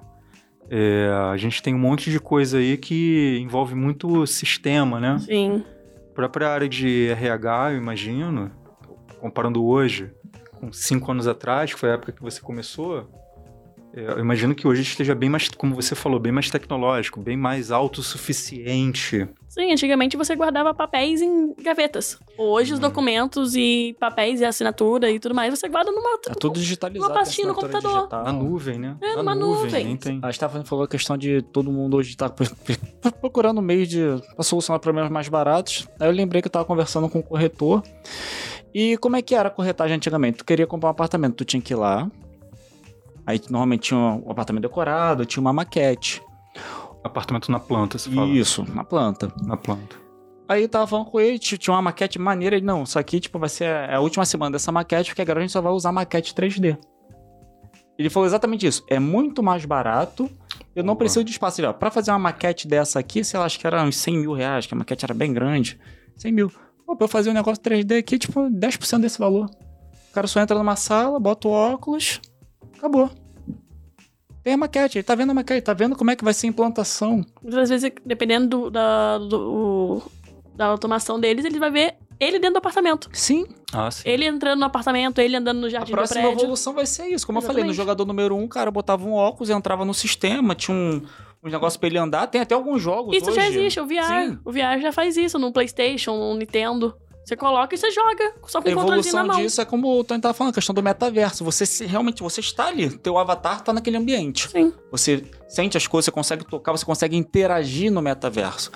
É, a gente tem um monte de coisa aí que envolve muito sistema, né? sim. A própria área de RH, eu imagino, comparando hoje com cinco anos atrás, que foi a época que você começou, eu imagino que hoje esteja bem mais, como você falou, bem mais tecnológico, bem mais autossuficiente. Sim, antigamente você guardava papéis em gavetas. Hoje os Hum. documentos e papéis e assinatura e tudo mais você guarda numa. É tudo digitalizado. Uma pastinha no computador. digital. Na nuvem, né? É, Na numa nuvem. nem tem. A Stephanie falou a questão de todo mundo hoje estar procurando meio de solucionar problemas mais baratos. Aí eu lembrei que eu tava conversando com um corretor. E como é que era a corretagem antigamente? Tu queria comprar um apartamento, tu tinha que ir lá. Aí normalmente tinha um apartamento decorado, tinha uma maquete. Apartamento na planta, você fala. Isso, na planta. Na planta. Aí eu tava falando com ele, tinha uma maquete maneira. Ele, não, isso aqui tipo, vai ser a a última semana dessa maquete, porque agora a gente só vai usar maquete 3D. Ele falou exatamente isso. É muito mais barato. Eu não Boa. preciso de espaço. Ele, ó, pra fazer uma maquete dessa aqui, sei lá, acho que era uns 100 mil reais, que a maquete era bem grande. 100 mil. Pô, pra eu fazer um negócio 3D aqui, tipo, 10% desse valor. O cara só entra numa sala, bota o óculos, acabou. Tem a maquete, ele tá vendo a maquete, tá vendo como é que vai ser a implantação. Muitas vezes, dependendo do- da, do- da automação deles, ele vai ver ele dentro do apartamento. Sim, Ah, sim. Ele entrando no apartamento, ele andando no A jardim do próxima evolução vai ser isso. Como eu falei, no Exatamente. jogador número 1, um, o cara botava um óculos, entrava no sistema, tinha um, um negócio pra ele andar. Tem até alguns jogos Isso hoje. já existe, o VR. Sim. O VR já faz isso no PlayStation, no Nintendo. Você coloca e você joga, só com A o controlezinho na evolução mão. disso é como o Tony tava falando, a questão do metaverso. Você se, realmente, você está ali, teu avatar tá naquele ambiente. Sim. Você sente as coisas, você consegue tocar, você consegue interagir no metaverso.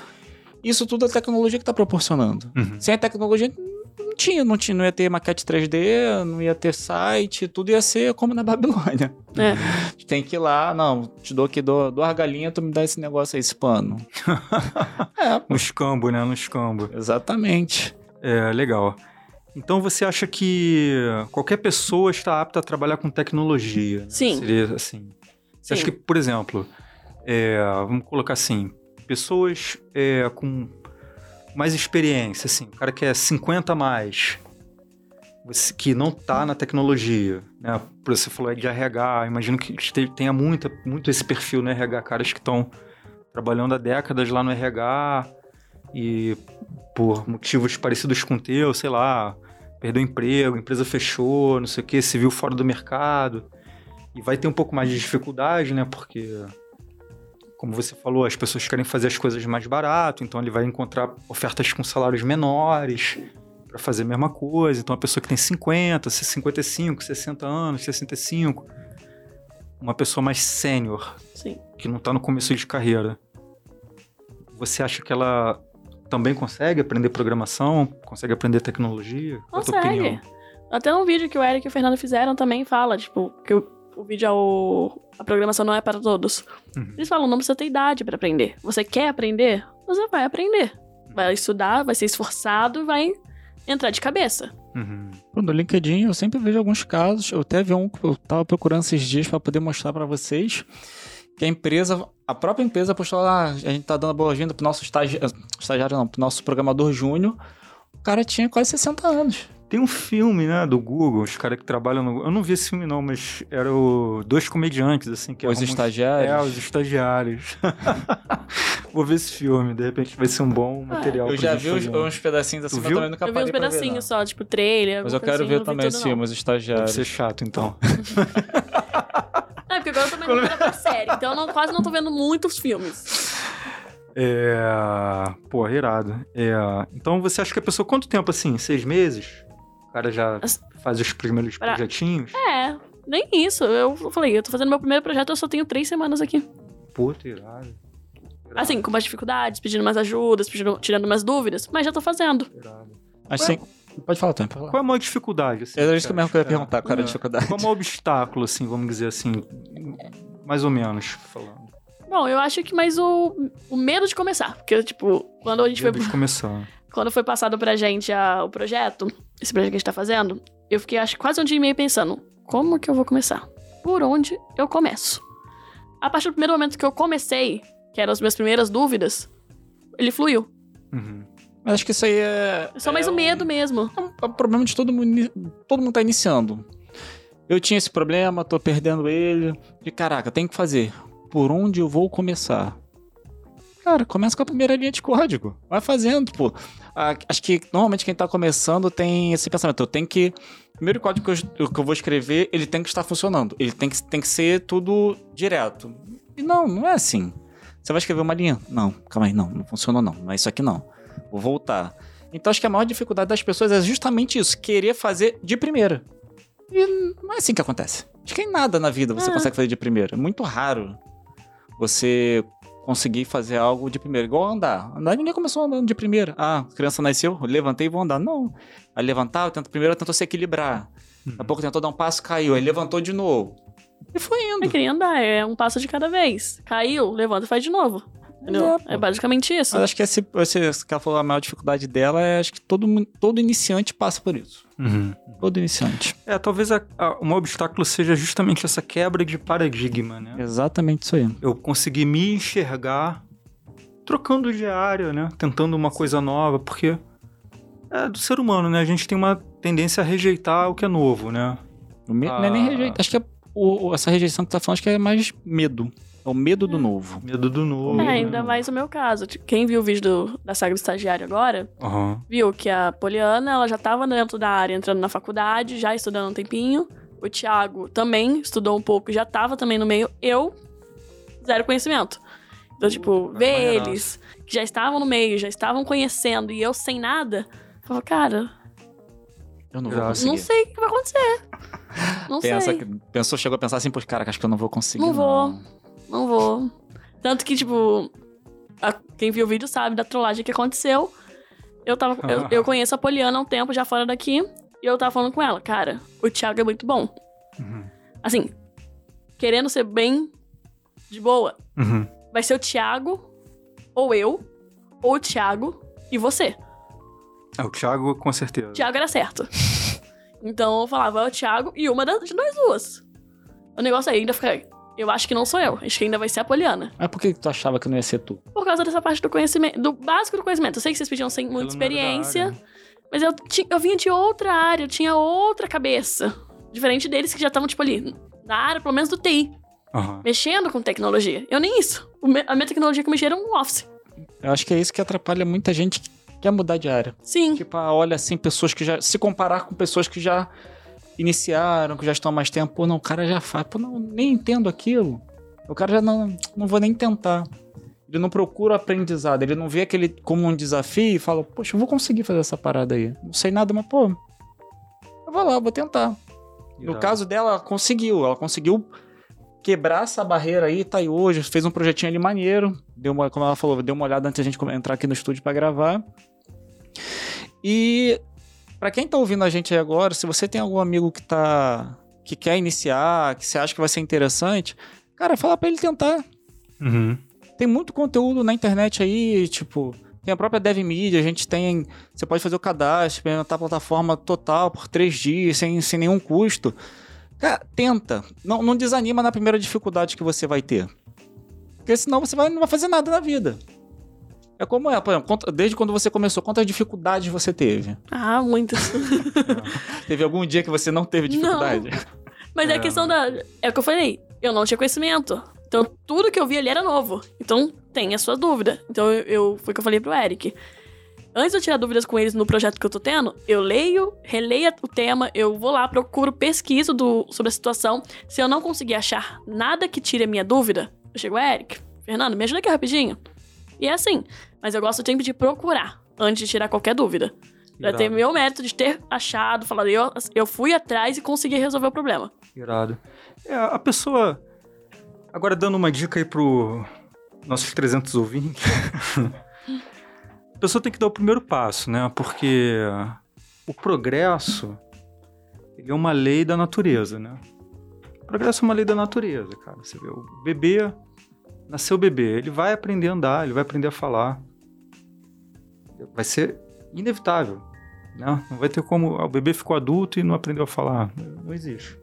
Isso tudo é a tecnologia que tá proporcionando. Uhum. Sem a tecnologia, não tinha, não tinha, não ia ter maquete 3D, não ia ter site, tudo ia ser como na Babilônia. É. Tem que ir lá, não, te dou aqui dou, duas galinhas, tu me dá esse negócio aí, esse pano. é, No escambo, né? No escambo. exatamente. É, legal. Então você acha que qualquer pessoa está apta a trabalhar com tecnologia? né? Sim. Seria assim. Você acha Sim. que, por exemplo, é, vamos colocar assim, pessoas é, com mais experiência, assim, o cara que é 50 a mais, você- que não está na tecnologia, né? Por você falou aí de RH, imagino que tenha muita, muito esse perfil no RH, caras que estão trabalhando há décadas lá no RH e por motivos parecidos com o teu, sei lá, perdeu emprego, empresa fechou, não sei o que, se viu fora do mercado. E vai ter um pouco mais de dificuldade, né? Porque, como você falou, as pessoas querem fazer as coisas mais barato, então ele vai encontrar ofertas com salários menores para fazer a mesma coisa. Então a pessoa que tem 50, 55, 60 anos, 65, uma pessoa mais sênior, que não está no começo de carreira, você acha que ela também consegue aprender programação? Consegue aprender tecnologia? Qual a tua opinião? Consegue. Até um vídeo que o Eric e o Fernando fizeram também fala, tipo, que o, o vídeo é o. A programação não é para todos. Uhum. Eles falam, não precisa ter idade pra aprender. Você quer aprender? Você vai aprender. Vai estudar, vai ser esforçado e vai entrar de cabeça. Uhum. No LinkedIn eu sempre vejo alguns casos. Eu até vi um que eu tava procurando esses dias para poder mostrar para vocês. Que a empresa, a própria empresa postou lá, a gente tá dando boa-vinda pro nosso estagi... estagiário, não, pro nosso programador júnior. O cara tinha quase 60 anos. Tem um filme, né, do Google, os caras que trabalham no... Eu não vi esse filme não, mas era o... dois comediantes, assim, que Os estagiários. É, os estagiários. Vou ver esse filme, de repente vai ser um bom material Ah, Eu já vi uns, uns pedacinhos assim, mas viu? também nunca eu vi parei uns ver, pedacinhos só, tipo, trailer. Mas eu quero ver assim, vi também esse filme, os Deve estagiários. ser chato, então. Porque agora eu tô pra série, então eu não- quase não tô vendo muitos filmes. É... Pô, irado. É... Então você acha que a pessoa, quanto tempo assim? Seis meses? O cara já As- faz os primeiros Pra- projetinhos? É, nem isso. Eu falei, eu tô fazendo meu primeiro projeto, eu só tenho três semanas aqui. Puta, irado. Irado, Assim, com mais dificuldades, pedindo mais ajudas, pedindo, tirando mais dúvidas, mas já tô fazendo. irado. Mas sim, pode falar, Tony, pode falar. Qual é a maior dificuldade? Assim, Era isso cara? mesmo que eu ia É. perguntar, qual era a É. dificuldade. Qual é o maior obstáculo, assim, vamos dizer assim, mais ou menos falando? Bom, eu acho que mais o, o medo de começar. Porque, tipo, quando a gente foi. Medo de começar. Quando foi passado pra gente a- o projeto, esse projeto que a gente tá fazendo, eu fiquei acho que quase um dia e meio pensando, como que eu vou começar? Por onde eu começo? A partir do primeiro momento que eu comecei, que eram as minhas primeiras dúvidas, ele fluiu. Uhum. Mas acho que isso aí é. É só mais é o medo mesmo. É um, é um problema de todo mundo. Todo mundo tá iniciando. Eu tinha esse problema, tô perdendo ele. E caraca, tem que fazer. Por onde eu vou começar? Cara, começa com a primeira linha de código. Vai fazendo, pô. Ah, acho que normalmente quem tá começando tem esse pensamento. Eu tenho que. O primeiro código que eu, que eu vou escrever, ele tem que estar funcionando. Ele tem que, tem que ser tudo direto. E não, não é assim. Você vai escrever uma linha? Não, calma aí, não, não funcionou não. Não é isso aqui não. Vou voltar. Então acho que a maior dificuldade das pessoas é justamente isso, querer fazer de primeira. E não é assim que acontece. Acho que em nada na vida você É. consegue fazer de primeira. É muito raro você conseguir fazer algo de primeira. Igual andar. Andar ninguém começou andando de primeira. Ah, a criança nasceu, levantei e vou andar. Não. Aí levantar, tenta, primeiro tentou se equilibrar. Daqui a pouco tentou dar um passo, caiu. Aí levantou de novo. E foi É indo. que nem andar, é um passo de cada vez. Caiu, levanta e faz de novo. Entendeu? É. É, basicamente isso. Mas acho que esse, esse, esse que ela falou, a maior dificuldade dela é acho que todo, todo iniciante passa por isso. Uhum. Todo iniciante. É, talvez a, a, o maior obstáculo seja justamente essa quebra de paradigma, né? Exatamente isso aí. Eu consegui me enxergar trocando de área, né? Tentando uma coisa nova, porque é do ser humano, né? A gente tem uma tendência a rejeitar o que é novo, né? Me- Não é nem Ah. rejeito. Acho que é o- essa rejeição que tu tá falando, acho que é mais medo. É o medo do novo. Medo do novo. É, ainda mais o meu caso. Tipo, Quem viu o vídeo do- da saga do estagiário agora, Aham. viu que a Poliana, ela já tava dentro da área, entrando na faculdade, já estudando um tempinho. O Thiago também estudou um pouco, já tava também no meio. Eu, zero conhecimento. Então, tipo, Cara, ver eles que já estavam no meio, já estavam conhecendo, e eu sem nada, eu falava, cara, Eu não vou Já. conseguir. não sei o que vai acontecer. Não Pensa sei. que- pensou, chegou a pensar assim, pois, cara, acho que eu não vou conseguir. Não vou. Não vou. Tanto que, tipo, a- quem viu o vídeo sabe da trollagem que aconteceu. Eu, tava, eu, eu conheço a Poliana há um tempo já fora daqui. E eu tava falando com ela, cara, o Thiago é muito bom. Uhum. Assim, querendo ser bem de boa. Uhum. Vai ser o Thiago, ou eu, ou o Thiago e você. É, o Thiago, com certeza. Thiago era certo. Então eu falava, é o Thiago e uma das de nós duas. O negócio aí ainda fica. Eu acho que não sou eu. Acho que ainda vai ser a Poliana. Mas por que tu achava que não ia ser tu? Por causa dessa parte do conhecimento, do básico do conhecimento. Eu sei que vocês pediam sem muita experiência, né? mas eu, eu vinha de outra área, eu tinha outra cabeça. Diferente deles que já estavam, tipo, ali, na área, pelo menos do TI, Aham. mexendo com tecnologia. Eu nem isso. O me- a minha tecnologia que eu mexia era um Office. Eu acho que é isso que atrapalha muita gente que quer mudar de área. Sim. Tipo, ah, olha assim, pessoas que já. Se comparar com pessoas que já iniciaram, que já estão há mais tempo, pô, não, o cara já faz, pô, não, nem entendo aquilo. O cara já não, não vou nem tentar. Ele não procura aprendizado, ele não vê aquele como um desafio e fala, poxa, eu vou conseguir fazer essa parada aí. Não sei nada, mas, pô, eu vou lá, eu vou tentar. No caso dela, ela conseguiu. Ela conseguiu quebrar essa barreira aí, tá aí hoje. Fez um projetinho ali maneiro. Deu uma, como ela falou, deu uma olhada antes da gente come- entrar aqui no estúdio pra gravar. E pra quem tá ouvindo a gente aí agora, se você tem algum amigo que tá que quer iniciar, que você acha que vai ser interessante, cara, fala pra ele tentar. Uhum. Tem muito conteúdo na internet aí, tipo, tem a própria Dev Media, a gente tem. Você pode fazer o cadastro, experimentar a plataforma total por três dias, sem, sem nenhum custo. Cara, tenta. Não, não desanima na primeira dificuldade que você vai ter. Porque senão você vai, não vai fazer nada na vida. É como é, por exemplo, desde quando você começou, quantas dificuldades você teve? Ah, muitas. Teve algum dia que você não teve Não. dificuldade? Mas é, É, a questão da. É o que eu falei. Eu não tinha conhecimento. Então, tudo que eu vi ali era novo. Então, tem a sua dúvida. Então, eu, eu foi o que eu falei pro Eric. Antes de eu tirar dúvidas com eles no projeto que eu tô tendo, eu leio, releio o tema, eu vou lá, procuro, pesquiso do, sobre a situação. Se eu não conseguir achar nada que tire a minha dúvida, eu chego, Eric, Fernando, me ajuda aqui rapidinho. E é assim. Mas eu gosto sempre de procurar antes de tirar qualquer dúvida. Pra ter meu mérito de ter achado, falado, eu, eu fui atrás e consegui resolver o problema. Irado. É, a pessoa. Agora, dando uma dica aí pro nossos 300 ouvintes. a pessoa tem que dar o primeiro passo, né? Porque o progresso é uma lei da natureza, né? O progresso é uma lei da natureza, cara. Você vê, o bebê nasceu bebê, ele vai aprender a andar, ele vai aprender a falar. Vai ser inevitável, né? Não vai ter como o bebê ficou adulto e não aprendeu a falar. Não existe.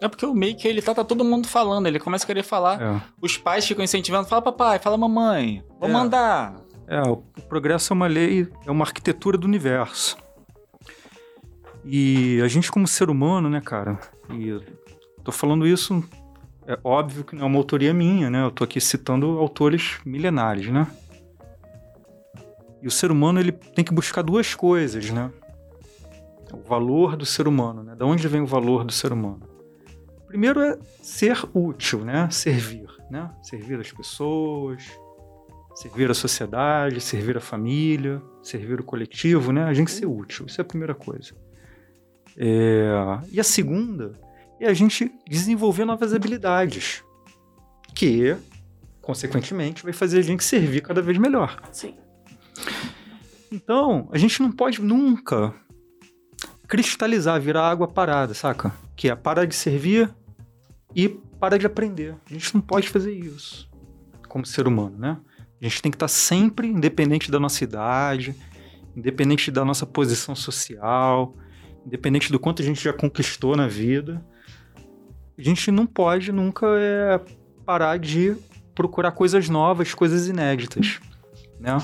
É porque o que ele tá, tá todo mundo falando, ele começa a querer falar. É. Os pais ficam incentivando, fala papai, fala mamãe, vamos É. andar. É, o o progresso é uma lei, é uma arquitetura do universo. E a gente como ser humano, né, cara, e tô falando isso, é óbvio que não é uma autoria minha, né, eu tô aqui citando autores milenares, né. E o ser humano, ele tem que buscar duas coisas, né. O valor do ser humano, né, da onde vem o valor do ser humano. Primeiro é ser útil, né, servir, né, servir as pessoas, servir a sociedade, servir a família, servir o coletivo, né? A gente ser útil. Isso é a primeira coisa. É, E a segunda é a gente desenvolver novas habilidades, que, consequentemente, vai fazer a gente servir cada vez melhor. Sim. Então, a gente não pode nunca cristalizar, virar água parada, saca? Que é parar de servir e parar de aprender. A gente não pode fazer isso como ser humano, né? A gente tem que estar sempre, independente da nossa idade, independente da nossa posição social, independente do quanto a gente já conquistou na vida, a gente não pode nunca é, parar de procurar coisas novas, coisas inéditas, né?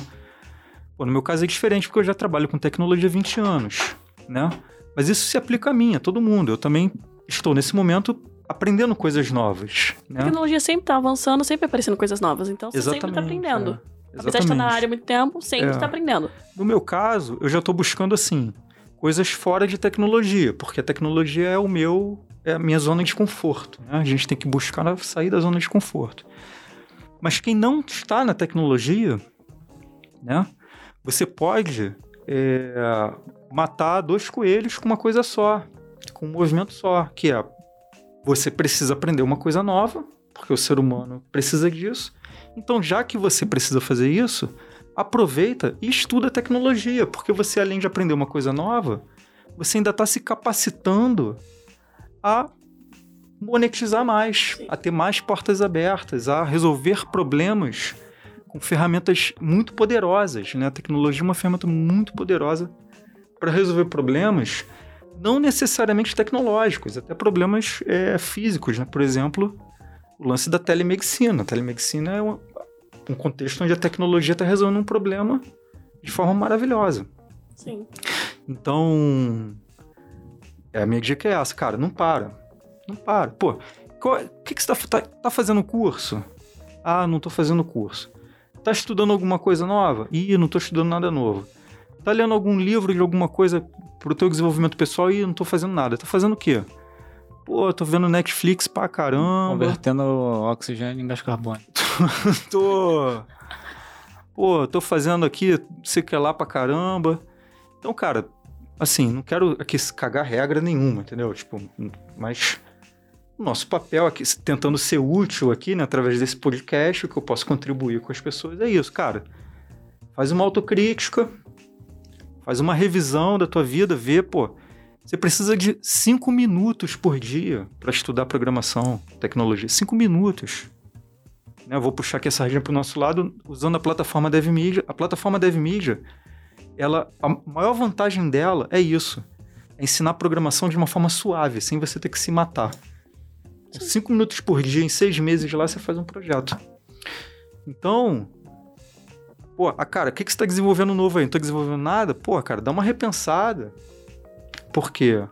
Pô, no meu caso é diferente porque eu já trabalho com tecnologia há 20 anos, né? Mas isso se aplica a mim, a todo mundo. Eu também estou nesse momento aprendendo coisas novas, A né? tecnologia sempre tá avançando, sempre aparecendo coisas novas. Então você sempre tá aprendendo. é. Apesar de estar na Exatamente. área há muito tempo, sempre É. tá aprendendo. No meu caso, eu já estou buscando assim coisas fora de tecnologia, porque a tecnologia é o meu é a minha zona de conforto. né? A gente tem que buscar sair da zona de conforto. Mas quem não está na tecnologia, né? Você pode é, matar dois coelhos com uma coisa só, com um movimento só, que é você precisa aprender uma coisa nova, porque o ser humano precisa disso. Então, já que você precisa fazer isso, aproveita e estuda tecnologia, porque você, além de aprender uma coisa nova, você ainda está se capacitando a monetizar mais, a ter mais portas abertas, a resolver problemas com ferramentas muito poderosas. Né? A tecnologia é uma ferramenta muito poderosa para resolver problemas não necessariamente tecnológicos, até problemas é, físicos. Né? Por exemplo, o lance da telemedicina. A telemedicina é um, um contexto onde a tecnologia está resolvendo um problema de forma maravilhosa. Sim. Então, é, a minha dica é essa, cara, não para. Não para. Pô, o que, que você tá, tá, tá fazendo curso? Ah, não tô fazendo curso. Tá estudando alguma coisa nova? Ih, não tô estudando nada novo. Tá lendo algum livro de alguma coisa pro teu desenvolvimento pessoal? Ih, não tô fazendo nada. Tá fazendo o quê? Pô, tô vendo Netflix pra caramba. Convertendo oxigênio em gás carbônico. tô. Pô, tô fazendo aqui, sei que é lá pra caramba. Então, cara, assim, não quero aqui cagar regra nenhuma, entendeu? Tipo, mas nosso papel aqui, tentando ser útil aqui, né, através desse podcast, o que eu posso contribuir com as pessoas é isso, cara. Faz uma autocrítica, faz uma revisão da tua vida, vê, pô, você precisa de cinco minutos por dia para estudar programação, tecnologia. Cinco minutos. Né, vou puxar aqui essa região para o nosso lado usando a plataforma DevMedia. A plataforma DevMedia, ela, a maior vantagem dela é isso. É ensinar programação de uma forma suave, sem você ter que se matar. Cinco minutos por dia, em seis meses lá, você faz um projeto. Então, pô, a cara, o que, que você está desenvolvendo novo aí? Não está desenvolvendo nada? Pô, cara, dá uma repensada. Por quê?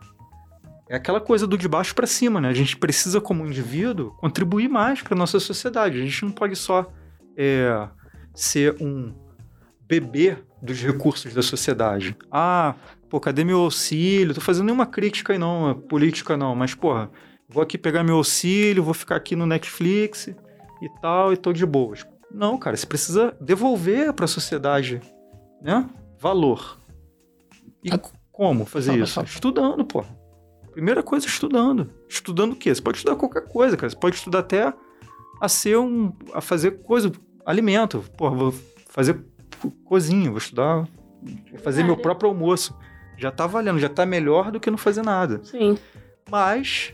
É aquela coisa do de baixo para cima, né? A gente precisa, como indivíduo, contribuir mais para nossa sociedade. A gente não pode só é, ser um bebê dos recursos da sociedade. Ah, pô, cadê meu auxílio? Tô fazendo nenhuma crítica aí não, política não, mas, porra, vou aqui pegar meu auxílio, vou ficar aqui no Netflix e tal, e tô de boas. Não, cara, você precisa devolver para a sociedade, né? Valor. E a... como fazer fala, isso? Fala. Estudando, pô. Primeira coisa, estudando. Estudando o quê? Você pode estudar qualquer coisa, cara. Você pode estudar até a ser um. a fazer coisa, alimento. Pô, vou fazer cozinha, vou estudar, vou fazer meu próprio almoço. Já tá valendo, já tá melhor do que não fazer nada. Sim. Mas,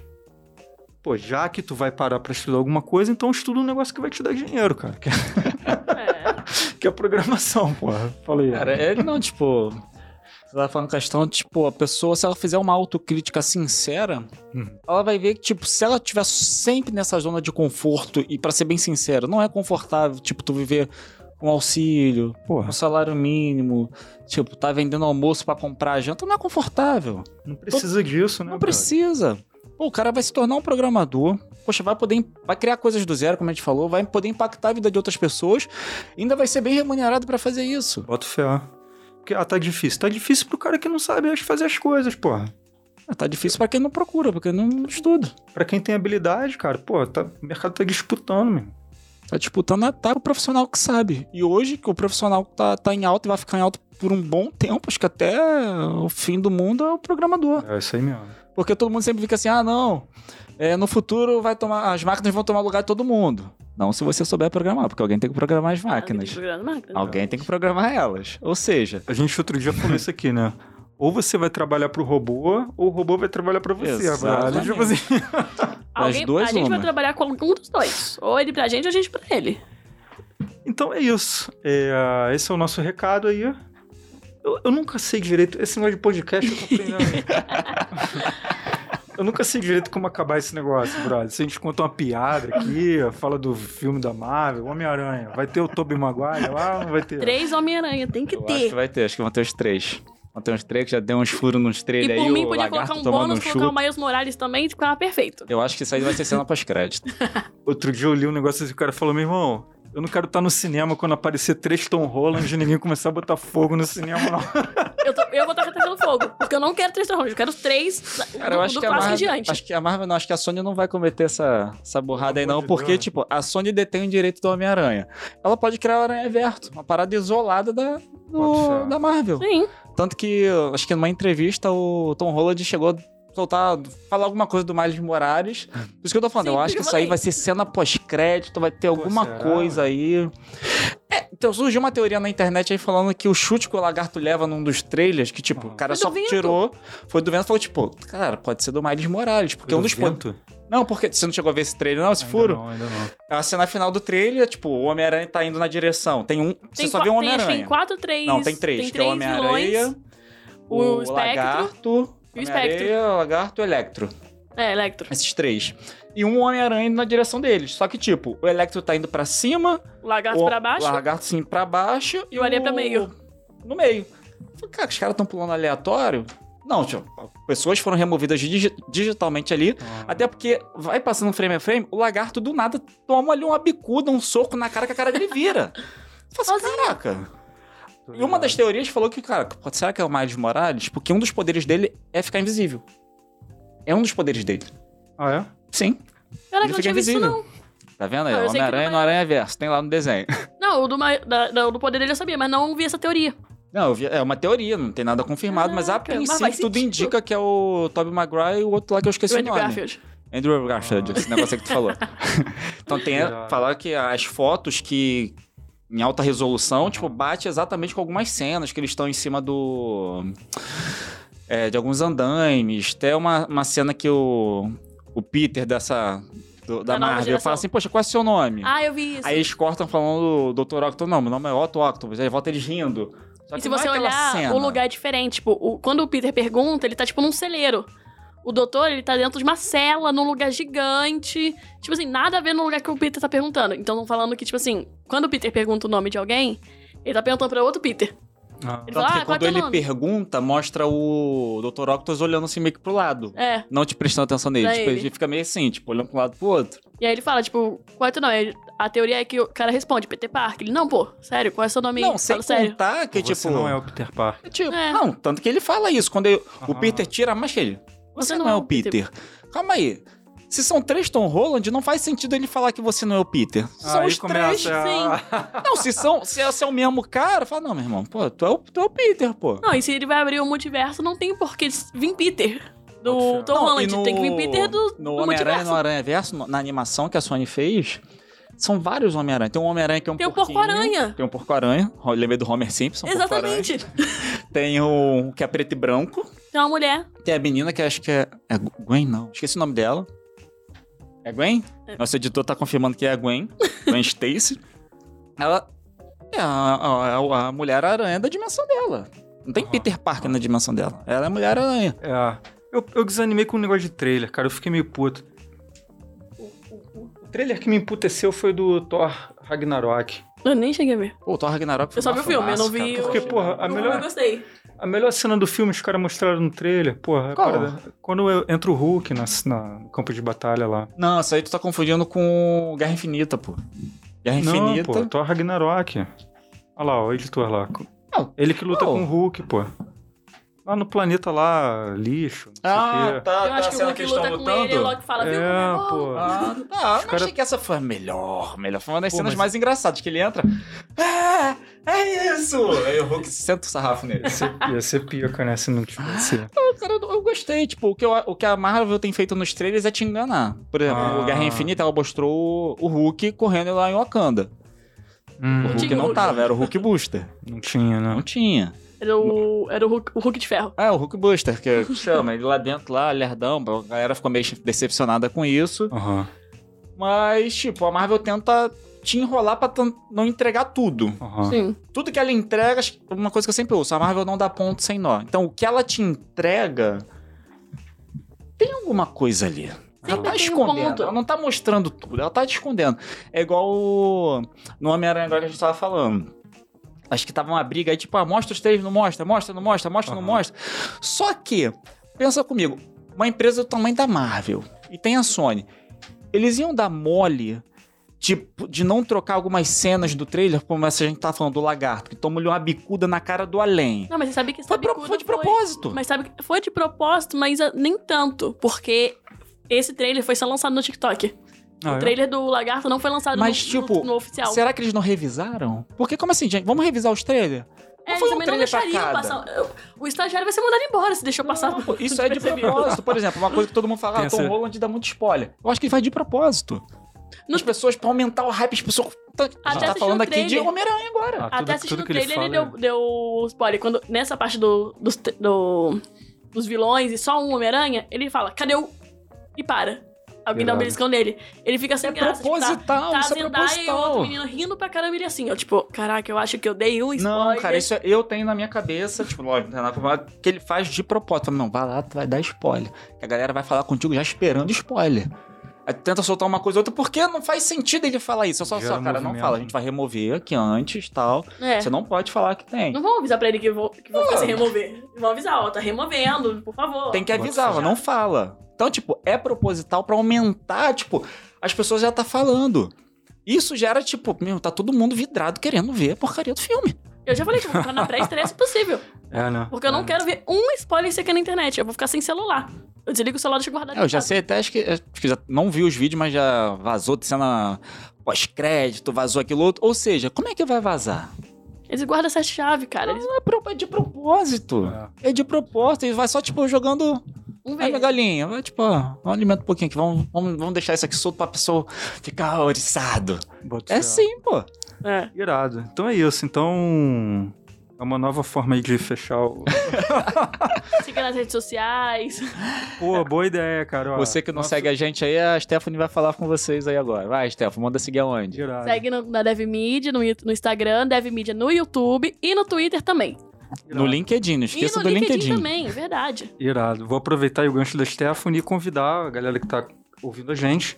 pô, já que tu vai parar para estudar alguma coisa, então estuda um negócio que vai te dar dinheiro, cara. Que é, é. que é programação, porra. Falei. Cara, é, não, tipo, você tava falando questão, tipo, a pessoa, se ela fizer uma autocrítica sincera, hum. ela vai ver que, tipo, se ela estiver sempre nessa zona de conforto, e para ser bem sincero, não é confortável, tipo, tu viver um auxílio, Porra. um salário mínimo, tipo, tá vendendo almoço para comprar janta, não é confortável. Não precisa Tô... disso, né? Não precisa. Pô, o cara vai se tornar um programador, poxa, vai poder, vai criar coisas do zero, como a gente falou, vai poder impactar a vida de outras pessoas, ainda vai ser bem remunerado para fazer isso. Bota fé. Porque, ah, tá difícil. Tá difícil pro cara que não sabe fazer as coisas, porra. Ah, tá difícil para quem não procura, porque não estuda. Para quem tem habilidade, cara, pô, tá, o mercado tá disputando, meu. Tá disputando a tá o profissional que sabe. E hoje, que o profissional tá, tá em alta e vai ficar em alta por um bom tempo, acho que até o fim do mundo é o programador. É isso aí mesmo. Porque todo mundo sempre fica assim, ah, não, é, no futuro vai tomar, as máquinas vão tomar lugar de todo mundo. Não se você souber programar, porque alguém tem que programar as máquinas. Alguém tem que programar elas. Ou seja... A gente outro dia falou isso aqui, né? ou você vai trabalhar pro robô, ou o robô vai trabalhar para você. Exatamente. Tipo assim. Alguém, duas, a gente uma. vai trabalhar com um dos dois. Ou ele pra gente, ou a gente pra ele. Então é isso. É, esse é o nosso recado aí. Eu, eu, nunca sei direito. Esse negócio de podcast eu tô aprendendo. eu nunca sei direito como acabar esse negócio, brother. Se a gente conta uma piada aqui, fala do filme da Marvel, Homem-Aranha. Vai ter o Tobey Maguire lá ou não vai ter? Três Homem-Aranha, tem que eu ter. Acho que vai ter, acho que vão ter os três. Ontem uns três que já deu uns furos nos trailers aí. E por mim podia colocar um bônus, um colocar o Miles Morales também e ficava perfeito. Eu acho que isso aí vai ser cena pós-crédito. Outro dia eu li um negócio assim, o cara falou, meu irmão, eu não quero estar no cinema quando aparecer três Tom Holland e ninguém começar a botar fogo no cinema, não. eu, tô, eu vou estar tacando fogo, porque eu não quero três Tom Holland, eu quero três Cara, do, eu acho do que a Marvel, diante. Acho que a Marvel, não, acho que a Sony não vai cometer essa, essa burrada aí não, porque, Deus. tipo, a Sony detém o direito do Homem-Aranha. Ela pode criar o Aranha Verto, uma parada isolada da, do, da Marvel. Sim. Tanto que, acho que numa entrevista, o Tom Holland chegou soltar, falar alguma coisa do Miles Morales. Por isso que eu tô falando, Sim, eu acho que isso aí vai ser cena pós-crédito, vai ter alguma Pô, coisa aí. É, Então, surgiu uma teoria na internet aí falando que o chute que o lagarto leva num dos trailers, que, tipo, o cara Foi só tirou, foi do vento e falou, tipo, cara, pode ser do Miles Morales, porque um dos poderes. Não, porque você não chegou a ver esse trailer, não, esse Ainda furo? Não, ainda não. É a cena final do trailer, tipo, o Homem-Aranha tá indo na direção. Tem um. Você Tem só qua- vê um Homem-Aranha. Tem quatro, três. Não, tem três, Tem que é o três Homem-Aranha, o Espectro Lagarto, e o Espectro. O Lagarto e o Electro. É, Electro. Esses três. E um Homem-Aranha indo na direção deles. Só que, tipo, o Electro tá indo pra cima, O lagarto o pra baixo. o Lagarto sim pra baixo E o Aranha pra meio. No meio. Cara, os caras tão pulando aleatório? Não, tipo, pessoas foram removidas digi- digitalmente ali. Ah, Até porque vai passando frame a frame, o lagarto do nada toma ali uma bicuda, um soco na cara que a cara dele vira. Você fala assim, caraca. E uma das teorias falou que, cara, pode- será que é o Miles Morales? Porque um dos poderes dele é ficar invisível. É um dos poderes dele. Ah, é? Sim. Caraca, Ele não fica tinha visto isso, invisível. não. Tá vendo aí? Homem-Aranha no é. Aranha Verso. Tem lá no desenho. Não, o do, Ma- da- da- o do poder dele eu sabia, mas não vi essa teoria. Não, vi- é uma teoria, não tem nada confirmado, mas a mas princípio tudo indica que é o Tobey Maguire e o outro lá que eu esqueci o nome. Garfield. Andrew Garfield, esse negócio aí que tu falou. então tem a, falar que as fotos que em alta resolução, tipo, bate exatamente com algumas cenas que eles estão em cima do é, de alguns andaimes. Tem uma, uma cena que o o Peter dessa do- da Marvel fala assim: "Poxa, qual é o seu nome?" Ah, eu vi isso. Aí eles cortam falando do Dr. Octopus, não, meu nome é Otto Octopus. Aí volta eles rindo. Só e se é você aquela olhar, cena. o lugar é diferente. Tipo, o- quando o Peter pergunta, ele tá tipo num celeiro. O doutor, ele tá dentro de uma cela, num lugar gigante. Tipo assim, nada a ver no lugar que o Peter tá perguntando. Então, estão falando que, tipo assim, quando o Peter pergunta o nome de alguém, ele tá perguntando pra outro Peter. Ah, Ele Tanto fala, que ah, é quando teu ele nome? pergunta, mostra o Dr. Octopus olhando assim meio que pro lado. É. Não te prestando atenção nele. Tipo, ele. ele fica meio assim, tipo, olhando um lado pro outro. E aí ele fala, tipo, qual é teu nome? A teoria é que o cara responde, Peter Parker. Ele, não, pô, sério, qual é seu nome? Não, sem Fala sério. contar que, você tipo... não é o Peter Parker. tipo, É. Não, tanto que ele fala isso. Quando ele- o Aham. Peter tira a máscara, ele... Você, não, é o Peter. Calma aí. Se são três Tom Holland, não faz sentido ele falar que você não é o Peter. São Aí os três. a- Não, se são, se é, se é o mesmo cara, fala, não, meu irmão, pô, tu é o, tu é o Peter, pô. Não, e se ele vai abrir o multiverso, não tem por que vir Peter. Do. Tom Não, Holland. Tem que vir Peter do, No Homem-Aranha no Aranha Verso, no- na animação que a Sony fez, são vários Homem-Aranha. Tem um Homem-Aranha que é um Tem porquinho, Porco-Aranha. Tem um Porco-Aranha. Lembrei do Homer Simpson. Exatamente. Tem o que é preto e branco. Tem uma mulher. Tem a menina que acho que é. É Gwen, não. Esqueci o nome dela. É Gwen? É. Nosso editor tá confirmando que é a Gwen. Gwen Stacy. Ela é a, a, a Mulher-Aranha da dimensão dela. Não tem Aham. Peter Parker na dimensão dela. Ela é a Mulher-Aranha. É. Eu, eu desanimei com o negócio de trailer, cara. Eu fiquei meio puto. O trailer que me emputeceu foi do Thor Ragnarok. Eu nem cheguei a ver. Pô, o Thor Ragnarok foi Eu só vi o filme, eu não vi cara. o... Porque, porra, a o- melhor- Eu gostei. A melhor cena do filme os caras mostraram no trailer. Porra, é quando eu- entra o Hulk na, na- no campo de batalha lá. Não, isso aí tu tá confundindo com Guerra Infinita, pô. Guerra Não, Infinita. pô, Thor Ragnarok. Olha lá, o editor lá. Não. Ele que luta com o Hulk, pô. Lá no planeta lá, lixo, não Ah, tá, Eu tá acho que o Hulk luta com ele e o Loki fala, viu? É, Meu pô. Ah, tá. Eu cara- achei que essa foi a melhor, melhor. Foi uma das Pô, cenas mas- mais engraçadas, que ele entra. É, é isso! Aí o Hulk senta o sarrafo nele. Ia ser, ia ser pica, né, se não tivesse. Cara, eu, eu gostei, tipo, o que, eu- o que a Marvel tem feito nos trailers é te enganar. Por exemplo, Ah. o Guerra Infinita, ela mostrou o Hulk correndo lá em Wakanda. Hum, O Hulk não tava, era o Hulk Booster. não tinha, Não né? tinha. Era o, era o, Hulk, o Hulk de ferro. É, o Hulk Booster, que chama. Ele lá dentro, lá, lerdão. A galera ficou meio decepcionada com isso. Aham, Mas, tipo, a Marvel tenta te enrolar pra não entregar tudo. aham. Sim. Tudo que ela entrega, é uma coisa que eu sempre ouço, a Marvel não dá ponto sem nó. Então, o que ela te entrega, tem alguma coisa ali. Ela Sempre tá um escondendo, ponto. ela não tá mostrando tudo, ela tá te escondendo. É igual o- no Homem-Aranha agora que a gente tava falando. Acho que tava uma briga aí, tipo, ah, mostra os três, não mostra, mostra, não mostra, mostra, não Aham. mostra. Só que, pensa comigo, uma empresa do tamanho da Marvel e tem a Sony, eles iam dar mole tipo, de não trocar algumas cenas do trailer, como essa a gente tá falando do lagarto, que toma-lhe uma bicuda na cara do além. Não, mas você sabe que essa Foi, bicuda foi de propósito. Mas sabe que foi de propósito, mas ah, nem tanto. Porque esse trailer foi só lançado no TikTok. Ah, o é? trailer do Lagarto não foi lançado Mas, no, tipo, no, no oficial. Será que eles não revisaram? Porque, como assim, gente? Vamos revisar os trailers? É, foi eles um também não trailer pra passar. O estagiário vai ser mandado embora se deixou passar. Não, isso é de propósito. Por exemplo, uma coisa que todo mundo fala, Tem ah, Tom Holland dá muito spoiler. Eu acho que ele faz de propósito. No- As pessoas, pra aumentar o hype, as pessoas. A gente tá falando o aqui de trailer. Homem-Aranha agora. Ah, Até tudo- assistindo tudo o ele trailer, ele fala deu, deu spoiler. Quando, nessa parte do, dos, te- do- dos vilões e só um Homem-Aranha, ele fala, cadê o... E para. Alguém dá um beliscão nele. Ele fica sem É graça. tipo, tá- proposital, tá isso é Zendaya e o outro proposital. menino rindo pra caramba ele assim, ó. Tipo, caraca, eu acho que eu dei um spoiler. Não, cara, isso é- eu tenho na minha cabeça, tipo, lógico, nada que ele faz de propósito. Não, vai lá, tu vai dar spoiler. Que a galera vai falar contigo já esperando spoiler. Tu tenta soltar uma coisa ou outra, porque não faz sentido ele falar isso. Eu só, só cara, não fala. A gente vai remover aqui antes tal. É. Você não pode falar que tem. Não vão avisar pra ele que vou, que vou sem remover. Vão avisar, ó, tá removendo, por favor. Tem que avisar, falar. não fala. Então, tipo, é proposital pra aumentar, tipo, as pessoas já tá falando. Isso gera, tipo, meu, tá todo mundo vidrado querendo ver a porcaria do filme. Eu já falei que eu vou comprar na pré-estreia se possível. É, né? Porque eu não É. quero ver um spoiler sequer na internet. Eu vou ficar sem celular. Eu desligo o celular e deixo guardado. É, eu já casa. sei até, acho que, acho que já não vi os vídeos, mas já vazou de cena pós-crédito, vazou aquilo outro. Ou seja, como é que vai vazar? Eles guardam essa chave, cara. Eles Não é é de propósito. É. É de propósito. E vai só, tipo, jogando. minha ver. galinha. Vai, tipo, ó, vamos alimentar um pouquinho aqui. Vamos, vamos, vamos deixar isso aqui solto pra pessoa ficar oriçado. É sim, pô. É. Irado. Então é isso. Então. É uma nova forma aí de fechar o. Siga nas redes sociais. Pô, boa ideia, cara. Ó, Você que não nosso- segue a gente aí, a Stephanie vai falar com vocês aí agora. Vai, Stephanie, manda seguir aonde? Irado. Segue no, na DevMedia, no, no Instagram, DevMedia no YouTube e no Twitter também. No LinkedIn, não esqueça do LinkedIn, LinkedIn. também, é verdade. Irado. Vou aproveitar aí o gancho da Stephanie e convidar a galera que tá ouvindo a gente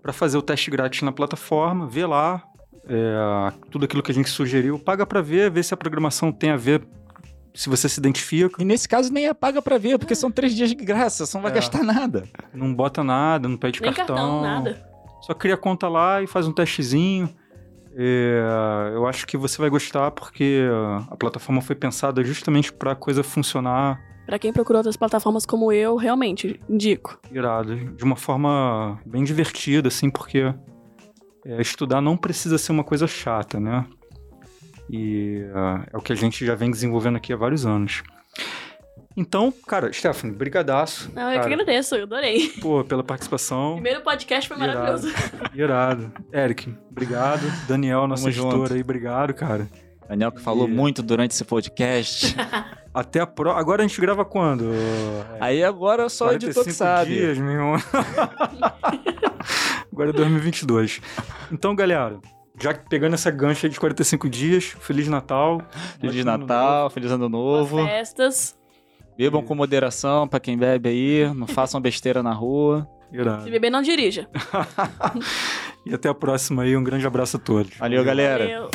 para fazer o teste grátis na plataforma, ver lá é, tudo aquilo que a gente sugeriu, paga para ver, ver se a programação tem a ver, se você se identifica, E nesse caso nem é paga pra ver, porque são três dias de graça, você não vai É. gastar nada. não bota nada, não pede Nem cartão, nada. Só cria conta lá e faz um testezinho. É, eu acho que você vai gostar porque a plataforma foi pensada justamente para a coisa funcionar Pra quem procura outras plataformas como eu, realmente, indico. irado, de uma forma bem divertida, assim, porque é, estudar não precisa ser uma coisa chata, né? E ah, é o que a gente já vem desenvolvendo aqui há vários anos. Então, cara, Stephanie, brigadaço. Não, eu que cara, agradeço, eu adorei. pô, pela participação. Primeiro podcast foi Irado. maravilhoso. Irado. Eric, obrigado. Daniel, nosso editor junto. aí, obrigado, cara. Daniel que falou E- muito durante esse podcast. Até a pro... Agora a gente grava quando? Aí agora só editor que 45 sabe. dias, meu irmão. Agora é 2022. Então, galera, já pegando essa gancha aí de 45 dias, Feliz Natal. Feliz ano Natal, feliz ano Boas novo. festas. Bebam com moderação pra quem bebe aí, não façam besteira na rua. Irado. Se beber, não dirija. E até a próxima aí. Um grande abraço a todos. Valeu, galera. Valeu.